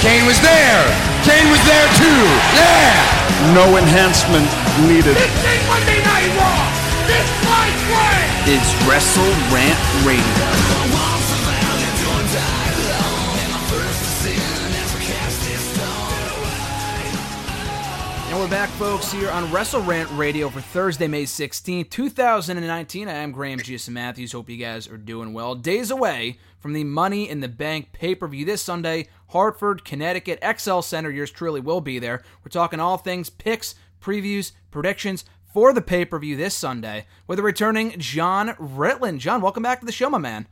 Kane was there. Kane was there too. Yeah. No enhancement needed. This ain't Monday Night Raw. This fight way is Wrestle Rant Radio. We're back, folks, here on Wrestle Rant Radio for Thursday, May 16th, 2019. I am Graham Jason Matthews. Hope you guys are doing well. Days away from the Money in the Bank pay per view this Sunday, Hartford, Connecticut, XL Center. Yours truly will be there. We're talking all things picks, previews, predictions for the pay per view this Sunday with a returning John Ritland. John, welcome back to the show, my man.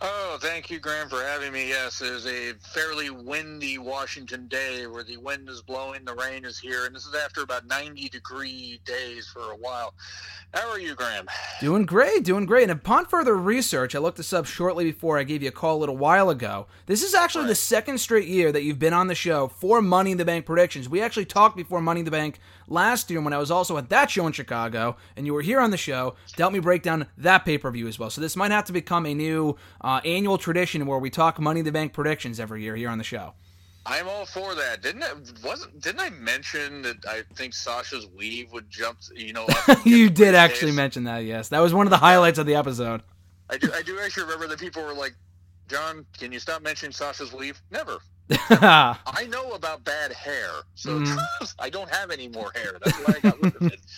Oh, thank you, Graham, for having me. Yes, it is a fairly windy Washington day where the wind is blowing, the rain is here, and this is after about 90 degree days for a while. How are you, Graham? Doing great, doing great. And upon further research, I looked this up shortly before I gave you a call a little while ago. This is actually right. the second straight year that you've been on the show for Money in the Bank predictions. We actually talked before Money in the Bank last year when I was also at that show in Chicago, and you were here on the show to help me break down that pay per view as well. So this might have to become a new uh, annual tradition where we talk Money in the Bank predictions every year here on the show. I'm all for that. Didn't it? Wasn't? Didn't I mention that I think Sasha's weave would jump? You know, you did actually mention that. Yes, that was one of the highlights of the episode. I do. I do actually remember that people were like, "John, can you stop mentioning Sasha's weave?" Never. I know about bad hair, so mm. I don't have any more hair. That's why I got rid of it.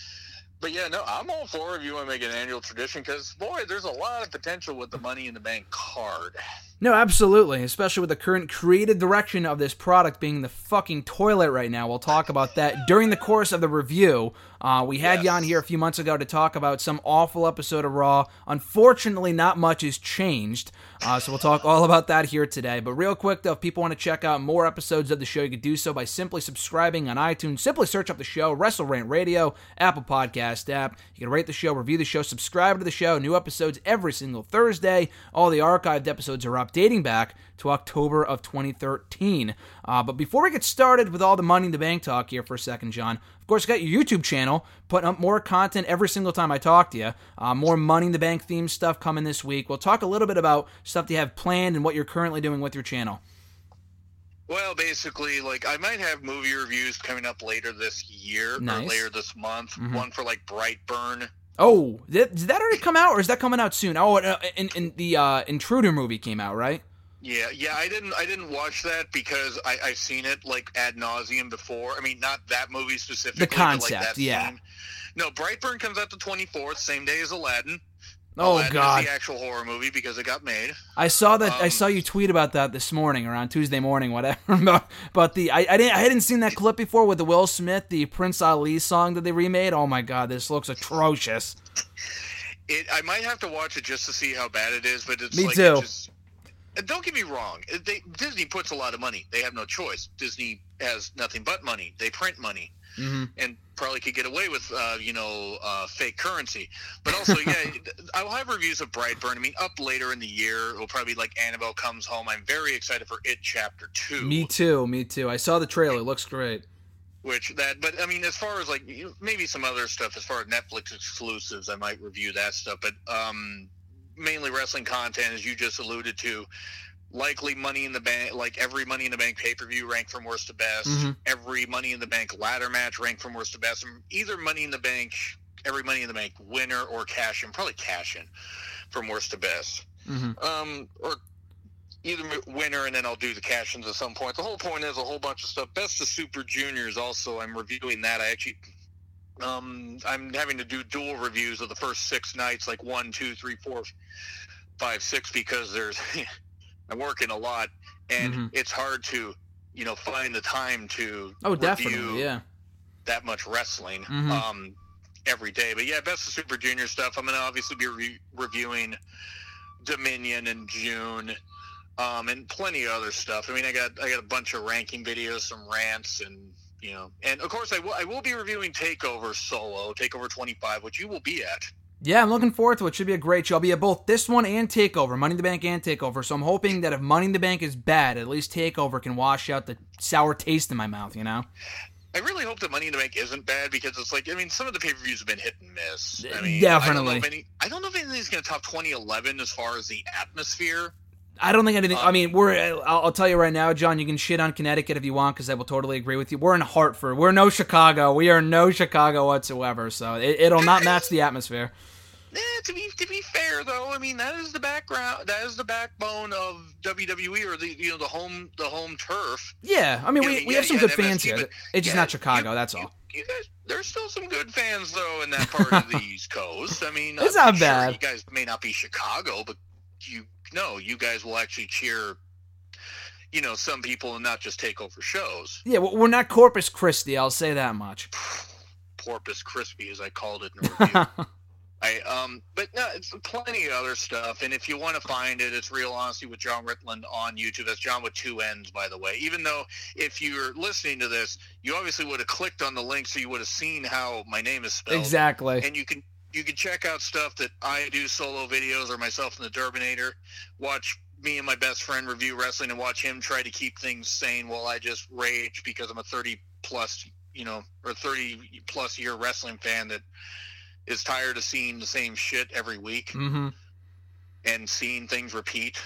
But yeah, no, I'm all for if you want to make an annual tradition because boy, there's a lot of potential with the Money in the Bank card. No, absolutely, especially with the current creative direction of this product being the fucking toilet right now. We'll talk about that during the course of the review. Uh, we had yes. you on here a few months ago to talk about some awful episode of Raw. Unfortunately, not much has changed. Uh, so we'll talk all about that here today. But real quick, though, if people want to check out more episodes of the show, you can do so by simply subscribing on iTunes. Simply search up the show, Wrestle Rant Radio, Apple Podcast app. You can rate the show, review the show, subscribe to the show. New episodes every single Thursday. All the archived episodes are up dating back to October of 2013. Uh, but before we get started with all the Money in the Bank talk here for a second, John, of course, you got your YouTube channel putting up more content every single time I talk to you. Uh, more Money in the Bank themed stuff coming this week. We'll talk a little bit about stuff that you have planned and what you're currently doing with your channel. Well, basically, like I might have movie reviews coming up later this year nice. or later this month. Mm-hmm. One for like Brightburn. Oh, did, did, that already come out, or is that coming out soon? Oh, uh, in, in the uh, Intruder movie came out, right? Yeah, yeah, I didn't, I didn't watch that because I, I've seen it like ad nauseum before. I mean, not that movie specifically, the concept, like yeah. Scene. No, Brightburn comes out the twenty fourth, same day as Aladdin. Oh Aladdin God! the actual horror movie because it got made. I saw that. Um, I saw you tweet about that this morning or on Tuesday morning, whatever. but the I, I didn't I hadn't seen that clip before with the Will Smith, the Prince Ali song that they remade. Oh my God, this looks atrocious. It. I might have to watch it just to see how bad it is, but it's me like, too. It just, don't get me wrong. They, Disney puts a lot of money. They have no choice. Disney has nothing but money. They print money, mm-hmm. and probably could get away with, uh, you know, uh, fake currency. But also, yeah, I will have reviews of Brightburn. I mean, up later in the year, it will probably be like Annabelle Comes Home. I'm very excited for It Chapter Two. Me too. Me too. I saw the trailer. It looks great. Which that, but I mean, as far as like maybe some other stuff, as far as Netflix exclusives, I might review that stuff. But um, mainly wrestling content, as you just alluded to. Likely Money in the Bank, like every Money in the Bank pay per view ranked from worst to best. Mm-hmm. Every Money in the Bank ladder match ranked from worst to best. Either Money in the Bank, every Money in the Bank winner or cash in, probably cash in from worst to best. Mm-hmm. Um, or either winner and then I'll do the cash ins at some point. The whole point is a whole bunch of stuff. Best of Super Juniors also. I'm reviewing that. I actually um, I'm having to do dual reviews of the first six nights, like one, two, three, four, five, six, because there's I'm working a lot, and mm-hmm. it's hard to you know find the time to oh definitely yeah that much wrestling mm-hmm. um, every day. But yeah, best of Super Junior stuff. I'm gonna obviously be re- reviewing Dominion in June. um, and plenty of other stuff. I mean, I got I got a bunch of ranking videos, some rants, and you know, and of course, I will I will be reviewing Takeover solo, Takeover 25, which you will be at. Yeah, I'm looking forward to it. Should be a great show. I'll be at both this one and Takeover, Money in the Bank and Takeover. So I'm hoping that if Money in the Bank is bad, at least Takeover can wash out the sour taste in my mouth. You know? I really hope that Money in the Bank isn't bad because it's like I mean some of the pay per views have been hit and miss. I mean, Definitely. I don't know if, any, I don't know if anything's going to top 2011 as far as the atmosphere. I don't think anything. I Um, mean, we're. I'll, I'll tell you right now, John. You can shit on Connecticut if you want, because I will totally agree with you. We're in Hartford. We're no Chicago. We are no Chicago whatsoever. So it, it'll not match the atmosphere. Eh, to be to be fair though, I mean that is the background, that is the backbone of WWE or the you know the home the home turf. Yeah, I mean, Yeah, we, yeah, we have some yeah, good MSG, fans here. It's just yeah, not Chicago. you- that's all. You guys, there's still some good fans though in that part of the East Coast. I mean, It's I'm not sure bad. You guys may not be Chicago, but you know, you guys will actually cheer. You know, some people and not just take over shows. Yeah, well, we're not Corpus Christi. I'll say that much. Porpoise Crispy, as I called it in review. I um, but no, it's plenty of other stuff. And if you want to find it, it's Real Honesty with John Ritland on YouTube. That's John with two N's, by the way. Even though if you're listening to this, you obviously would have clicked on the link, so you would have seen how my name is spelled. Exactly. And you can you can check out stuff that I do solo videos or myself and the Durbinator. Watch me and my best friend review wrestling and watch him try to keep things sane while I just rage because I'm a 30 plus you know or 30 plus year wrestling fan that is tired of seeing the same shit every week Mm-hmm. and seeing things repeat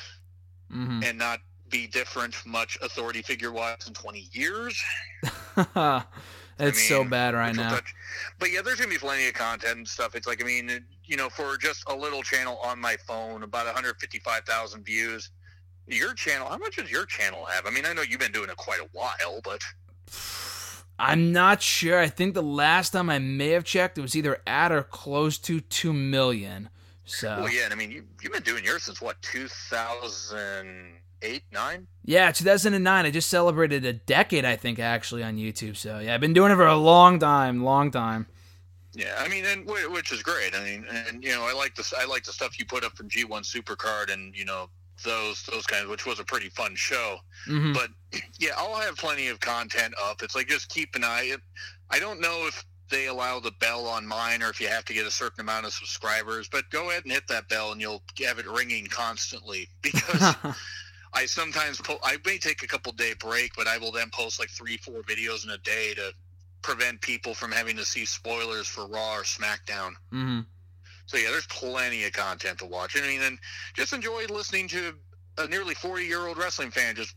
Mm-hmm. and not be different much authority figure wise in 20 years. it's I so bad right now. touch- But yeah, there's gonna be plenty of content and stuff. It's like I mean, you know, for just a little channel on my phone, about 155,000 views. Your channel, how much does your channel have? I mean, I know you've been doing it quite a while, but I'm not sure. I think the last time I may have checked, it was either at or close to two million. So well, yeah. And I mean, you you've been doing yours since what 2008, nine? yeah, 2009. I just celebrated a decade, I think, actually on YouTube. So yeah, I've been doing it for a long time, long time. Yeah, I mean, and which is great. I mean, and you know, I like this. I like the stuff you put up from G1 Supercard, and you know, those those kinds, which was a pretty fun show. hmm But yeah, I'll have plenty of content up. It's like just keep an eye. I don't know if they allow the bell on mine or if you have to get a certain amount of subscribers, but go ahead and hit that bell and you'll have it ringing constantly because I sometimes po- I may take a couple day break, but I will then post like three, four videos in a day to prevent people from having to see spoilers for Raw or SmackDown. hmm So yeah, there's plenty of content to watch. I mean, and just enjoy listening to a nearly 40 year old wrestling fan just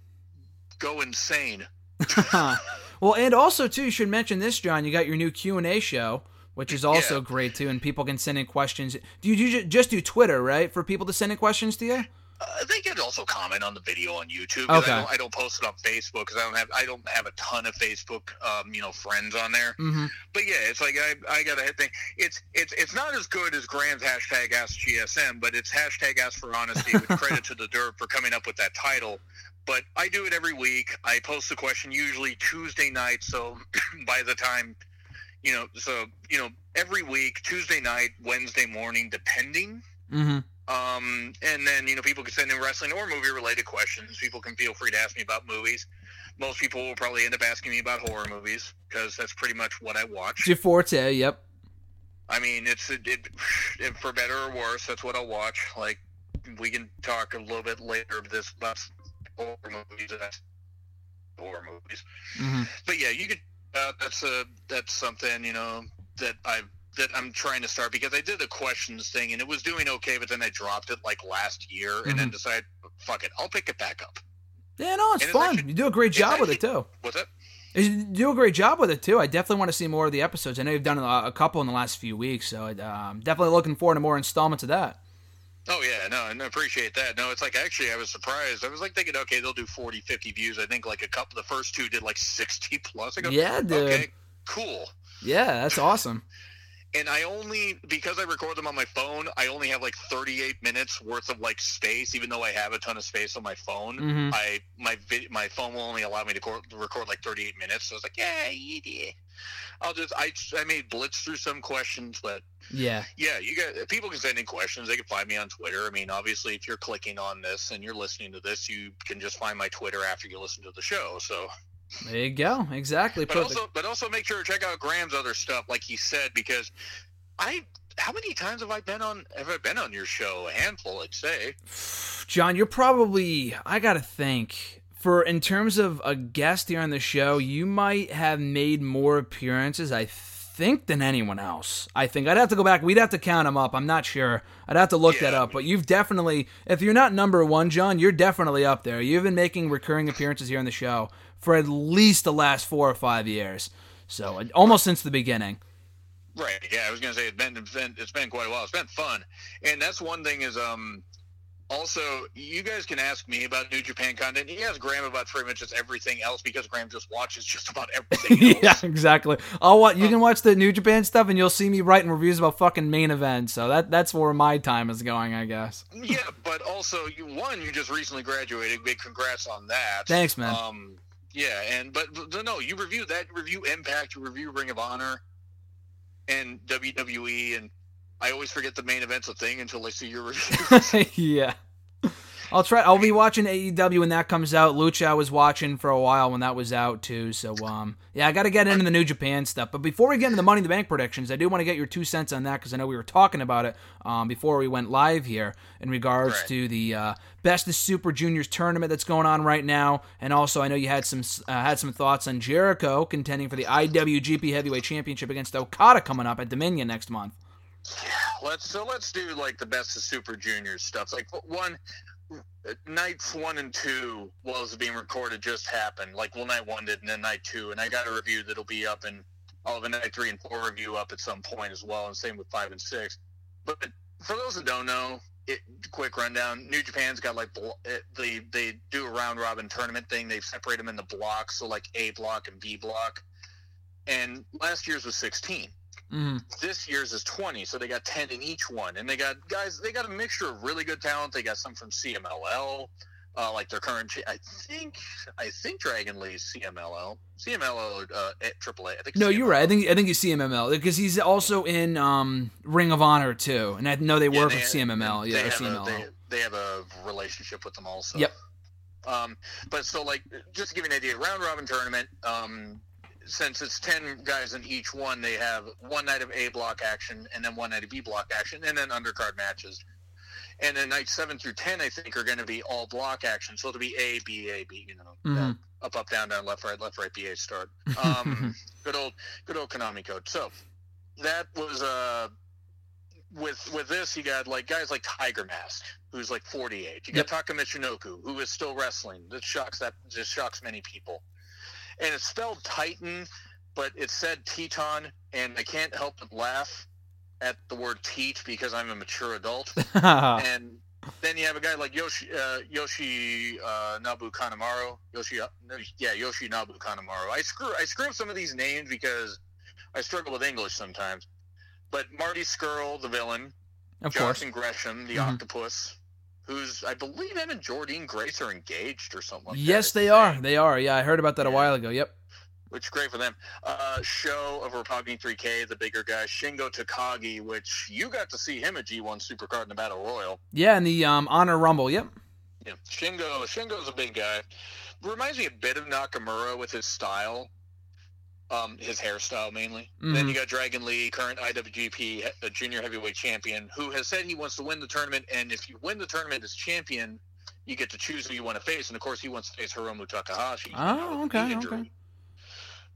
go insane. well, and also too, you should mention this, John. You got your new Q and A show, which is also Yeah. great too, and people can send in questions. Do you, you just do Twitter, right, for people to send in questions to you? Uh, they can also comment on the video on YouTube. Okay. I don't, I don't post it on Facebook because I don't have I don't have a ton of Facebook um, you know friends on there. Mm-hmm. But yeah, it's like I, I got a hit thing. It's it's it's not as good as Graham's hashtag Ask GSM, but it's hashtag Ask for Honesty. With credit to the Derb for coming up with that title. But I do it every week. I post the question usually Tuesday night. So by the time you know, so you know, every week Tuesday night, Wednesday morning, depending. Mm-hmm. Um, and then, you know, people can send in wrestling or movie related questions. People can feel free to ask me about movies. Most people will probably end up asking me about horror movies because that's pretty much what I watch. It's your forte. Yep. I mean, it's it, it, for better or worse. That's what I'll watch. Like we can talk a little bit later of this about horror movies. Horror movies. Mm-hmm. But yeah, you could. Uh, that's a that's something you know that I that I'm trying to start because I did the questions thing and it was doing okay, but then I dropped it like last year and then mm-hmm. decided, fuck it, I'll pick it back up. Yeah, no, it's fun. actually- you do a great job with it too. What's that? You do a great job with it too. I definitely want to see more of the episodes. I know you've done a, couple in the last few weeks, so I'm um, definitely looking forward to more installments of that. Oh yeah, no, and I appreciate that. No, it's like actually I was surprised. I was like thinking, okay, they'll do 40, 50 views. I think like a couple, the first two did like 60 plus. I go, Yeah, dude. okay, cool. Yeah, that's awesome. and I only because I record them on my phone, I only have like 38 minutes worth of like space. Even though I have a ton of space on my phone, Mhm. I my vid, my phone will only allow me to record, record like 38 minutes. So I was like, yeah, yeah. I'll just I I made blitz through some questions, but Yeah. yeah, you got people can send in questions. They can find me on Twitter. I mean, obviously, if you're clicking on this and you're listening to this, you can just find my Twitter after you listen to the show. So, There you go. Exactly. but Put the- also, but also make sure to check out Graham's other stuff, like he said, because I. How many times have I been on? Have I been on your show? A handful, I'd say. John, you're probably I gotta think. For in terms of a guest here on the show, you might have made more appearances, I think, than anyone else. I think I'd have to go back. We'd have to count them up. I'm not sure. I'd have to look that up. But you've definitely, if you're not number one, John, you're definitely up there. You've been making recurring appearances here on the show for at least the last four or five years. So almost since the beginning. Right. Yeah, I was gonna say it's been, it's been it's been quite a while. It's been fun, and that's one thing is um. Also, you guys can ask me about New Japan content. He has Graham about pretty much just everything else because Graham just watches just about everything else. yeah, exactly. I'll watch. You can watch the New Japan stuff, and you'll see me writing reviews about fucking main events. So that that's where my time is going, I guess. Yeah, but also you one, you just recently graduated. Big congrats on that. Thanks, man. Um, yeah, and but, but no, you review that. Review Impact. You review Ring of Honor, and WWE. And I always forget the main event's a thing until I see your review. yeah. I'll try. I'll be watching AEW when that comes out. Lucha I was watching for a while when that was out too. So um, yeah, I got to get into the New Japan stuff. But before we get into the Money in the Bank predictions, I do want to get your two cents on that because I know we were talking about it um, before we went live here in regards Right. to the uh, Best of Super Juniors tournament that's going on right now, and also I know you had some uh, had some thoughts on Jericho contending for the IWGP Heavyweight Championship against Okada coming up at Dominion next month. let's so let's do like the best of Super Juniors stuff. Like one nights one and two while it was being recorded just happened. Like well, night one did, and then night two, and I got a review that'll be up, and I'll oh, have a night three and four review up at some point as well, and same with five and six. But for those that don't know, it, quick rundown: New Japan's got like it, they they do a round robin tournament thing. They separate them into blocks, so like A block and B block. And last year's was sixteen Mm. this year's is 20 so they got 10 in each one and they got guys they got a mixture of really good talent they got some from cmll uh, like their current i think i think dragon lee's cmll cmll uh, at aaa i think No, you're right. I think I think he's CMLL because he's also in um, Ring of Honor too, and I know they Yeah, work they- with CMLL. they Yeah, or have CMLL. A, they, they have a relationship with them also Yep. um, but so like just to give you an idea round robin tournament um, since it's 10 guys in each one they have one night of a block action and then one night of b block action and then undercard matches. And then nights 7 through 10 i think are going to be all block action. So it'll be a b a b you know Mhm. up up down down left right left right b a start. Um, good old good old konami code. So that was uh with with this you got like guys like tiger mask who's like 48 you got taka michinoku who is still wrestling. That shocks that just shocks many people and it's spelled titan but it said teton and i can't help but laugh at the word teat because i'm a mature adult and then you have a guy like Yoshi uh, Yoshi uh, Nabu Kanemaru. Yoshi, no, yeah, Yoshi Nabu Kanemaru. I screw I screw up some of these names because I struggle with English sometimes. But Marty Scurll, the villain, of course. Jonathan Gresham, the Mhm. octopus, who's I believe him and Jordynne Grace are engaged or something like. Yes, it's they are. They are. Yeah, I heard about that a while ago. Yep. Which is great for them. Uh, show of Roppongi 3K, the bigger guy, Shingo Takagi, which you got to see him at G1 Supercard in the Battle Royal. Yeah, and the um, Honor Rumble. Yep. Yeah, Shingo. Shingo's a big guy. Reminds me a bit of Nakamura with his style, um, his hairstyle mainly. Then Mhm. you got Dragon Lee, current IWGP uh, Junior Heavyweight Champion, who has said he wants to win the tournament. And if you win the tournament as champion, you get to choose who you want to face. And of course, he wants to face Hiromu Takahashi. Oh, okay, okay.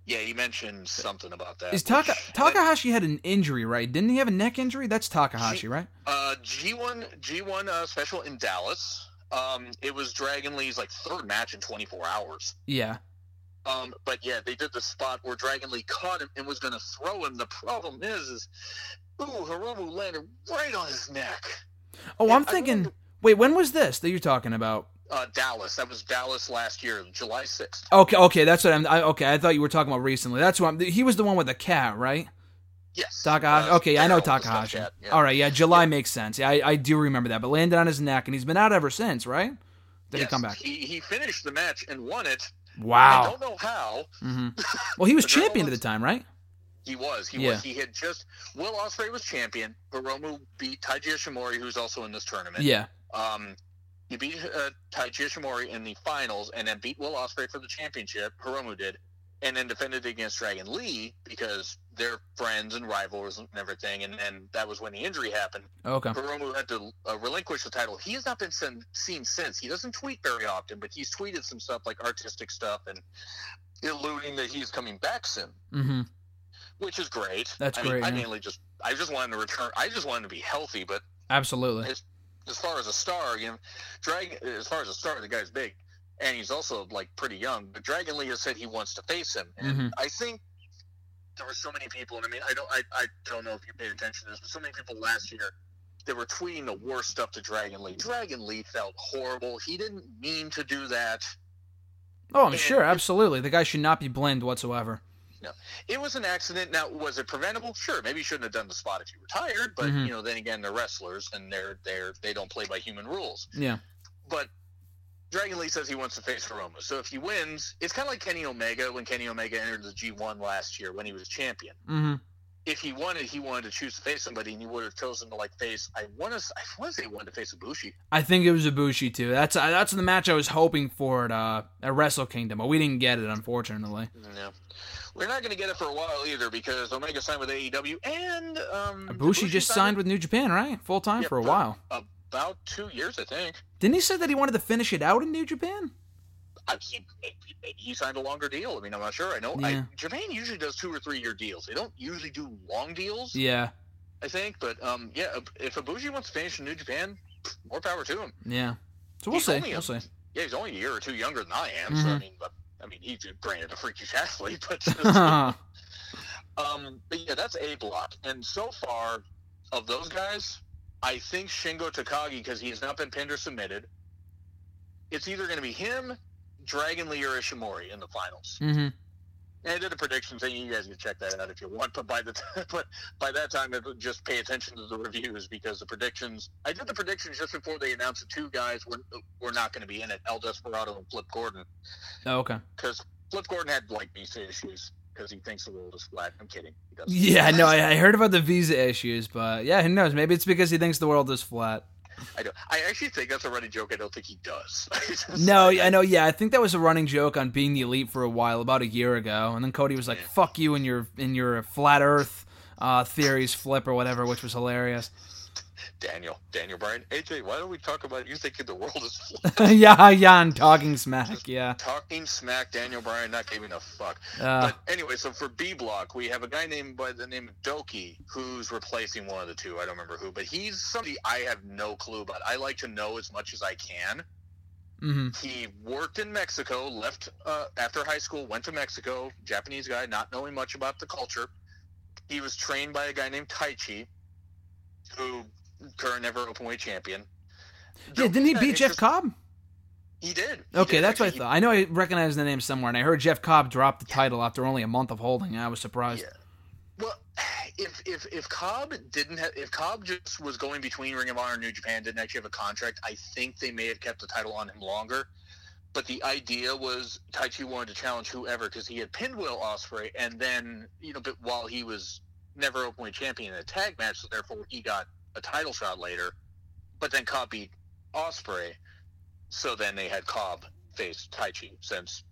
Yeah, he mentioned something about that. Is Taka which- Takahashi had an injury, right? Didn't he have a neck injury? That's Takahashi, right? Uh, G1 G1 uh, special in Dallas. Um, it was Dragon Lee's like third match in 24 hours. Yeah. Um, but yeah, they did the spot where Dragon Lee caught him and was going to throw him. The problem is, is ooh, Hiromu landed right on his neck. Oh, Yeah, I'm thinking. remember- Wait, when was this that you're talking about? Uh, Dallas. That was Dallas last year, July 6th. Okay, okay, that's what I'm. I, okay, I thought you were talking about recently. That's what I'm. He was the one with the cat, right? Yes. Takahashi. Uh, okay, I know Daryl, the stuff Takahashi. cat, yeah. All right, yeah, July makes sense. Yeah, I, I do remember that. But landed on his neck, and he's been out ever since, right? Did he come back? He, he finished the match and won it. I Wow. don't know how. Well, he was champion at the time, right? He was. He Yeah. was. He had just. Will Ospreay was champion. Hiromu beat Taiji Ishimori, who's also in this tournament. Yeah. Um, he beat uh, Taiji Ishimori in the finals, and then beat Will Ospreay for the championship. Hiromu did, and then defended against Dragon Lee because they're friends and rivals and everything. And then that was when the injury happened. Okay. Hiromu had to uh, relinquish the title. He has not been sen- seen since. He doesn't tweet very often, but he's tweeted some stuff like artistic stuff and alluding that he's coming back soon, Mm-hmm. which is great. That's I mean, great, I yeah. mainly just I just want him to return. I just wanted to be healthy, but Absolutely. as, as far as a star, you know, Dragon. As far as a star, the guy's big, and he's also like pretty young. But Dragon Lee has said he wants to face him, and Mhm. I think there were so many people, and I mean, I don't, I, I don't know if you paid attention to this, but so many people last year that were tweeting the worst stuff to Dragon Lee. Dragon Lee felt horrible. He didn't mean to do that. Oh, I'm and sure. Absolutely. The guy should not be blamed whatsoever. No, It was an accident. Now, was it preventable? Sure. Maybe you shouldn't have done the spot if you were tired, but Mhm. you know, then again, they're wrestlers and they're they're they don't play by human rules. Yeah. But Dragon Lee says he wants to face Hiromu. So if he wins, it's kind of like Kenny Omega when Kenny Omega entered the G1 last year when he was champion. Mm-hmm. If he wanted, he wanted to choose to face somebody, and he would have chosen to like face. I want to. I want to say he wanted to face Ibushi. I think it was Ibushi too. That's uh, that's the match I was hoping for at uh, at Wrestle Kingdom, but we didn't get it, unfortunately. No, we're not going to get it for a while either because Omega signed with AEW and um, Ibushi just signed with New Japan, right? Full time Yeah, for a but- while. About two years, I think. Didn't he say that he wanted to finish it out in New Japan? I, he, he signed a longer deal. I mean, I'm not sure. I know Yeah. I, Japan usually does two or three year deals. They don't usually do long deals. Yeah, I think, but um, yeah, if Ibushi wants to finish in New Japan, more power to him. yeah. So we'll He's see. only We'll see. Yeah, he's only a year or two younger than I am. So I Mhm. mean, but, I mean, he's granted a freakish athlete, but um, but yeah, that's a block. And so far, of those guys, I think Shingo Takagi because he has not been pinned or submitted. It's either going to be him, Dragon Lee, or Ishimori in the finals. hmm And I did a prediction thing. You guys can check that out if you want. But by the t- but by that time, just pay attention to the reviews because the predictions. I did the predictions just before they announced the two guys were were not going to be in it: El Desperado and Flip Gordon. Oh, okay. Because Flip Gordon had like visa issues because he thinks the world is flat. I'm kidding. Yeah, no, I, I heard about the visa issues, but yeah, who knows? Maybe it's because he thinks the world is flat. I do. I actually think that's a running joke. I don't think he does. No, I know. Yeah, I think that was a running joke on being the elite for a while, about a year ago, and then Cody was like, Yeah. "Fuck you and your in your flat Earth uh, theories, flip or whatever," which was hilarious. Daniel, Daniel Bryan, AJ, why don't we talk about you thinking the world is flat? yeah, yeah, and talking smack. Yeah. Talking smack, Daniel Bryan not giving a fuck. Uh, But anyway, so for B block, we have a guy named by the name of Douki who's replacing one of the two. I don't remember who, but he's somebody I have no clue about. I like to know as much as I can. hmm He worked in Mexico, left uh, after high school, went to Mexico. Japanese guy, not knowing much about the culture. He was trained by a guy named Taichi, who current never openweight champion. Yeah, didn't he beat Jeff Cobb? He did. He Okay, did. that's what I Actually, he- thought. I know I recognized the name somewhere, and I heard Jeff Cobb drop the title after only a month of holding. I was surprised. Yeah. Well, if if if Cobb didn't have if Cobb just was going between Ring of Honor and New Japan, didn't actually have a contract, I think they may have kept the title on him longer. But the idea was Taichi wanted to challenge whoever because he had pinned Will Ospreay, and then you know, but while he was never openly champion in a tag match, so therefore he got a title shot later. But then Cobb beat Ospreay, so then they had Cobb face Taichi since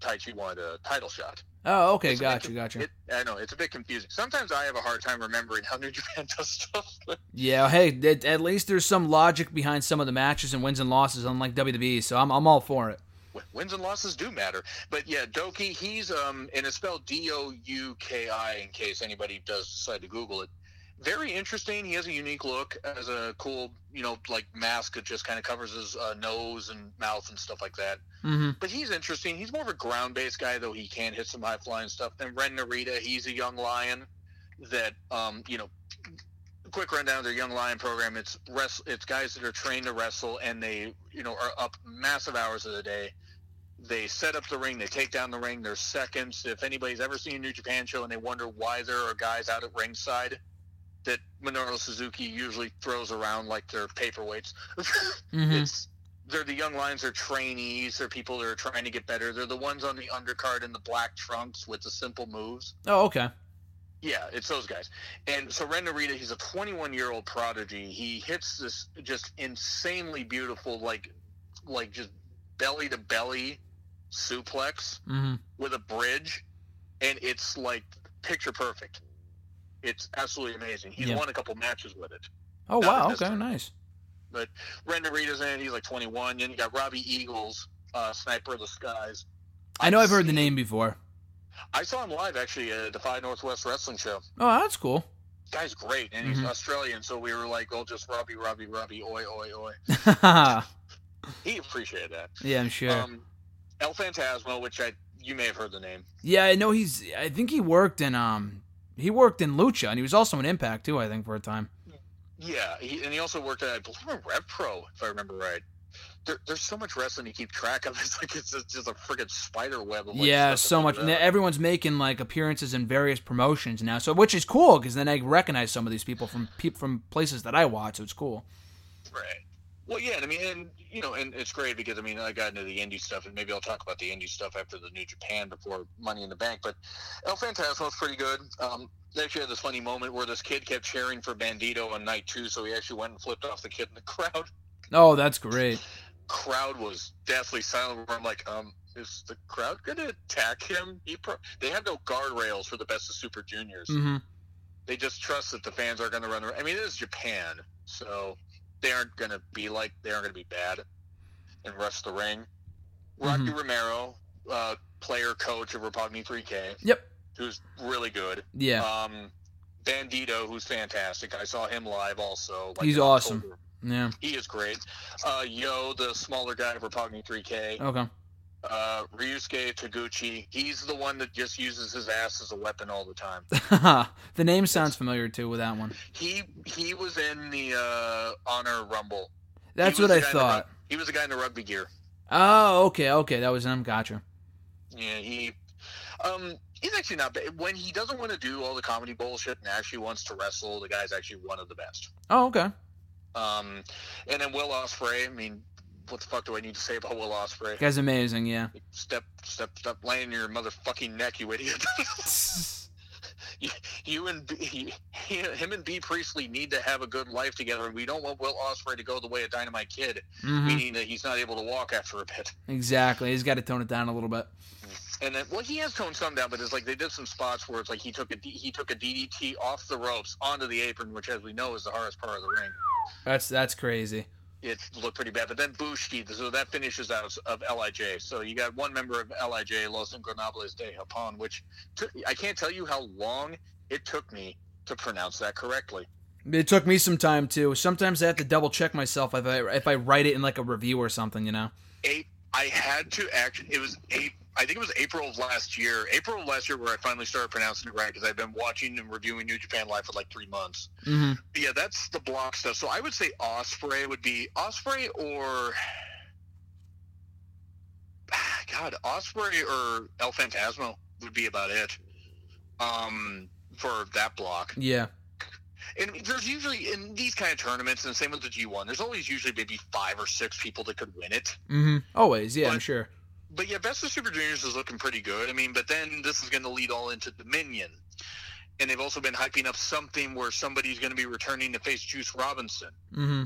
Taichi wanted a title shot. Oh, okay, It's gotcha, bit- gotcha. It, I know it's a bit confusing. Sometimes I have a hard time remembering how New Japan does stuff. Yeah, hey, at, at least there's some logic behind some of the matches and wins and losses, unlike WWE. So I'm I'm all for it. wins and losses do matter. But yeah, Douki, he's um, and it's spelled D O U K I in case anybody does decide to Google it. Very interesting. He has a unique look as a cool, you know, like mask that just kind of covers his uh, nose and mouth and stuff like that. hmm But he's interesting. He's more of a ground-based guy, though he can hit some high-flying stuff. Then Ren Narita, he's a young lion that, um, you know, quick rundown of their young lion program. It's wrest- It's guys that are trained to wrestle, and they, you know, are up massive hours of the day. They set up the ring. They take down the ring. They're seconds. If anybody's ever seen a New Japan show and they wonder why there are guys out at ringside that Minoru Suzuki usually throws around like they're paperweights, Mm-hmm. it's they're the young lions. They're trainees. They're people that are trying to get better. They're the ones on the undercard in the black trunks with the simple moves. Oh, okay. Yeah, it's those guys. And so Ren Narita, he's a 21 year old prodigy. He hits this just insanely beautiful, like, like just belly to belly suplex Mm-hmm. with a bridge, and it's like picture perfect. It's absolutely amazing. He's Yeah. won a couple matches with it. Oh Not wow. Okay. one. Nice. But Ren Narita's in. He's like 21. Then you got Robbie Eagles, uh, Sniper of the Skies. I know I've heard the name before. I saw him live actually at a Defy Northwest Wrestling show. Oh, that's cool. Guy's great, and he's Mhm. Australian, so we were like, "Oh, just Robbie, Robbie, Robbie, oi, oi, oi." He appreciated that. Yeah, I'm sure. Um, El Phantasmo, which I you may have heard the name. yeah, I know he's. I think he worked in um. He worked in Lucha, and he was also in Impact too. I think for a time. Yeah, he, and he also worked at I believe in Rev Pro, if I remember right. There, there's so much wrestling to keep track of. It's like it's just, just a freaking spider web. Of like yeah, so much. Everyone's making like appearances in various promotions now, so which is cool because then I recognize some of these people from from places that I watch. So it's cool. Right. Well, yeah, and I mean, and you know, and it's great because I mean, I got into the indie stuff, and maybe I'll talk about the indie stuff after the New Japan before Money in the Bank. But El Phantasmo was pretty good. Um, they actually had this funny moment where this kid kept cheering for Bandito on night two, so he actually went and flipped off the kid in the crowd. Oh, that's great. Crowd was deathly silent. Where I'm like, um, is the crowd gonna attack him? He pro- they have no guardrails for the best of Super Juniors hmm they just trust that the fans are going to run around. I mean, it is Japan, so they aren't going to be like they aren't going to be bad and rush the ring. Rocky Mhm. Romero, uh, player coach of Roppongi 3K, Yep. who's really good. Yeah. Um, Bandito, who's fantastic. I saw him live also. like, He's awesome. October. yeah. He is great. Uh, Yo, the smaller guy of Roppongi 3K. Okay. Uh, Ryusuke Taguchi. He's the one that just uses his ass as a weapon all the time. the name sounds familiar too with that one. He he was in the uh, Honor Rumble. That's what I in the thought. he was the guy in the rugby gear. Oh, okay, okay, that was him. Gotcha. Yeah, he. Um, he's actually not bad. When he doesn't want to do all the comedy bullshit and actually wants to wrestle, the guy's actually one of the best. Oh, okay. Um, and then Will Ospreay. I mean, what the fuck do I need to say about Will Ospreay? Guy's amazing. Yeah. Step, step, step, laying your motherfucking neck, you idiot. you, you and B, he, him and Bea Priestley need to have a good life together, and we don't want Will Ospreay to go the way of Dynamite Kid, hmm meaning that he's not able to walk after a bit. Exactly. He's got to tone it down a little bit. And then, well, he has toned some down, but it's like they did some spots where it's like he took a he took a DDT off the ropes onto the apron, which, as we know, is the hardest part of the ring. That's that's crazy. It looked pretty bad, but then Bushi, so that finishes out of Lij. So you got one member of Lij, Los Ingobernables de Japón, which took, I can't tell you how long it took me to pronounce that correctly. It took me some time too. Sometimes I have to double check myself if I if I write it in like a review or something. You know. Eight, I had to actually. It was eight. I think it was April of last year. April of last year, where I finally started pronouncing it right because I've been watching and reviewing New Japan Live for like three months. hmm Yeah, that's the block stuff. So I would say Ospreay would be Ospreay or God, Ospreay or El Phantasmo would be about it. Um, for that block. Yeah. And there's usually in these kind of tournaments, and the same with the G1. There's always usually maybe five or six people that could win it. hmm Always. Yeah, I'm sure. But yeah, Best of Super Juniors is looking pretty good. I mean, but then this is going to lead all into Dominion. And they've also been hyping up something where somebody's going to be returning to face Juice Robinson. hmm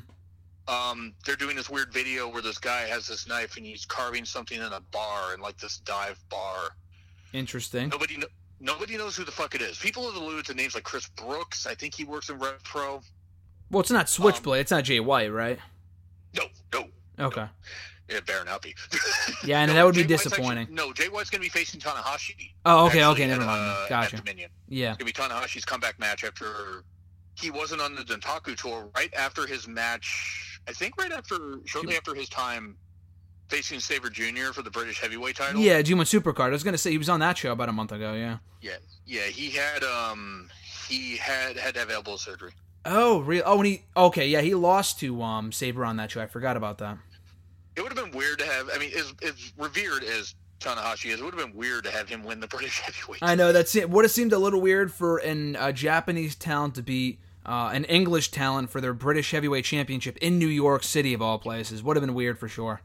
um, they're doing this weird video where this guy has this knife and he's carving something in a bar in like this dive bar. Interesting. Nobody, kn- nobody knows who the fuck it is. People have alluded to names like Chris Brooks. I think he works in Rev Pro. Well, it's not Switchblade. it's not Jay White, right? No, no, Okay. It better not be. Yeah, and that would be Jay White's disappointing. Actually, no, Jay White's going to be facing Tanahashi. Oh, okay, actually, okay, never mind. uh, Gotcha. Yeah. It's going to be Tanahashi's comeback match after he wasn't on the Dontaku tour. Right after his match, I think right after, shortly after his time facing Sabre Jr. for the British Heavyweight title. Yeah, G1 Supercard. I was gonna say he was on that show about a month ago. Yeah. Yeah, yeah, he had um he had had to have elbow surgery. Oh, real? Oh, and he. Okay, yeah, he lost to um Sabre on that show. I forgot about that. It would have been weird to have. I mean, as, as revered as Tanahashi is, it would have been weird to have him win the British heavyweight. I know that's it. Would have seemed a little weird for an uh, Japanese talent to beat uh, an English talent for their British heavyweight championship in New York City of all places. Would have been weird for sure.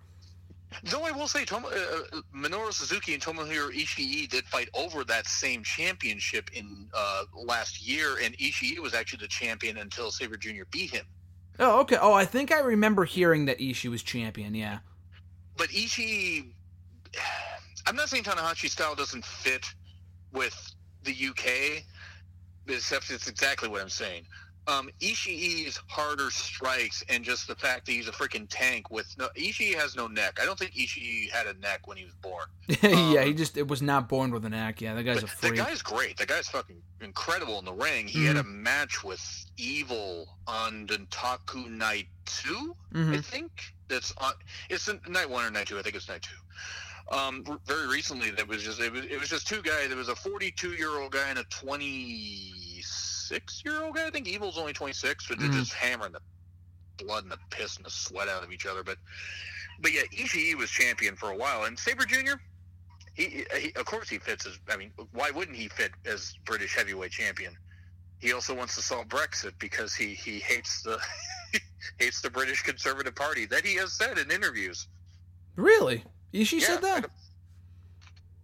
Though I will say, Tom, uh, uh, Minoru Suzuki and Tomohiro Ishii did fight over that same championship in uh, last year, and Ishii was actually the champion until Sabre Jr. beat him. Oh, okay. Oh, I think I remember hearing that Ishii was champion. Yeah. But Ishii, I'm not saying Tanahashi's style doesn't fit with the UK, except it's exactly what I'm saying um, Ishii's harder strikes and just the fact that he's a freaking tank with no Ishii has no neck. I don't think Ishii had a neck when he was born. yeah, um, he just it was not born with a neck. Yeah, the guy's a freak. The guy's great. The guy's fucking incredible in the ring. He mm-hmm. had a match with Evil on Dontaku Night 2 mm-hmm. I think. That's on. It's night one or night two. I think it's night two um, very recently that was just it was it was just two guys. There was a 42 year old guy and a 26 year old guy. I think Evil's only 26, but they're mm. just hammering the blood and the piss and the sweat out of each other. But but yeah, Ishii was champion for a while, and Sabre Jr. He, he, of course he fits as I mean why wouldn't he fit as British heavyweight champion? He also wants to solve Brexit because he he hates the hates the British Conservative Party that he has said in interviews. Really? Ishii yeah, said that.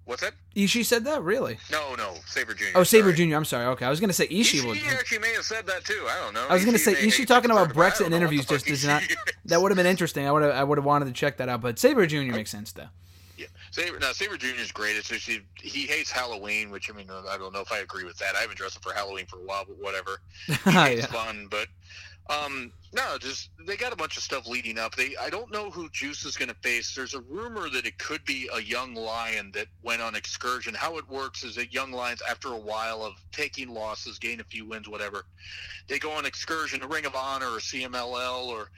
What's that? Ishii said that, really? No, no, Sabre Jr. Oh, Sabre Jr. I'm sorry. Okay, I was gonna say Ishii, Ishii would. actually may have said that too. I don't know. I was gonna say Ishii talking about Brexit in interviews just is not. That would have been interesting. I would have. I would have wanted to check that out. But Sabre Jr. makes sense though. Yeah, Sabre. Now Sabre Jr. is great. It's just he, he hates Halloween, which I mean I don't know if I agree with that. I haven't dressed up for Halloween for a while, but whatever. It's yeah. fun, but um, no, just they got a bunch of stuff leading up. They I don't know who Juice is going to face. There's a rumor that it could be a young lion that went on excursion. How it works is that young lions, after a while of taking losses, gain a few wins, whatever, they go on excursion to Ring of Honor or CMLL or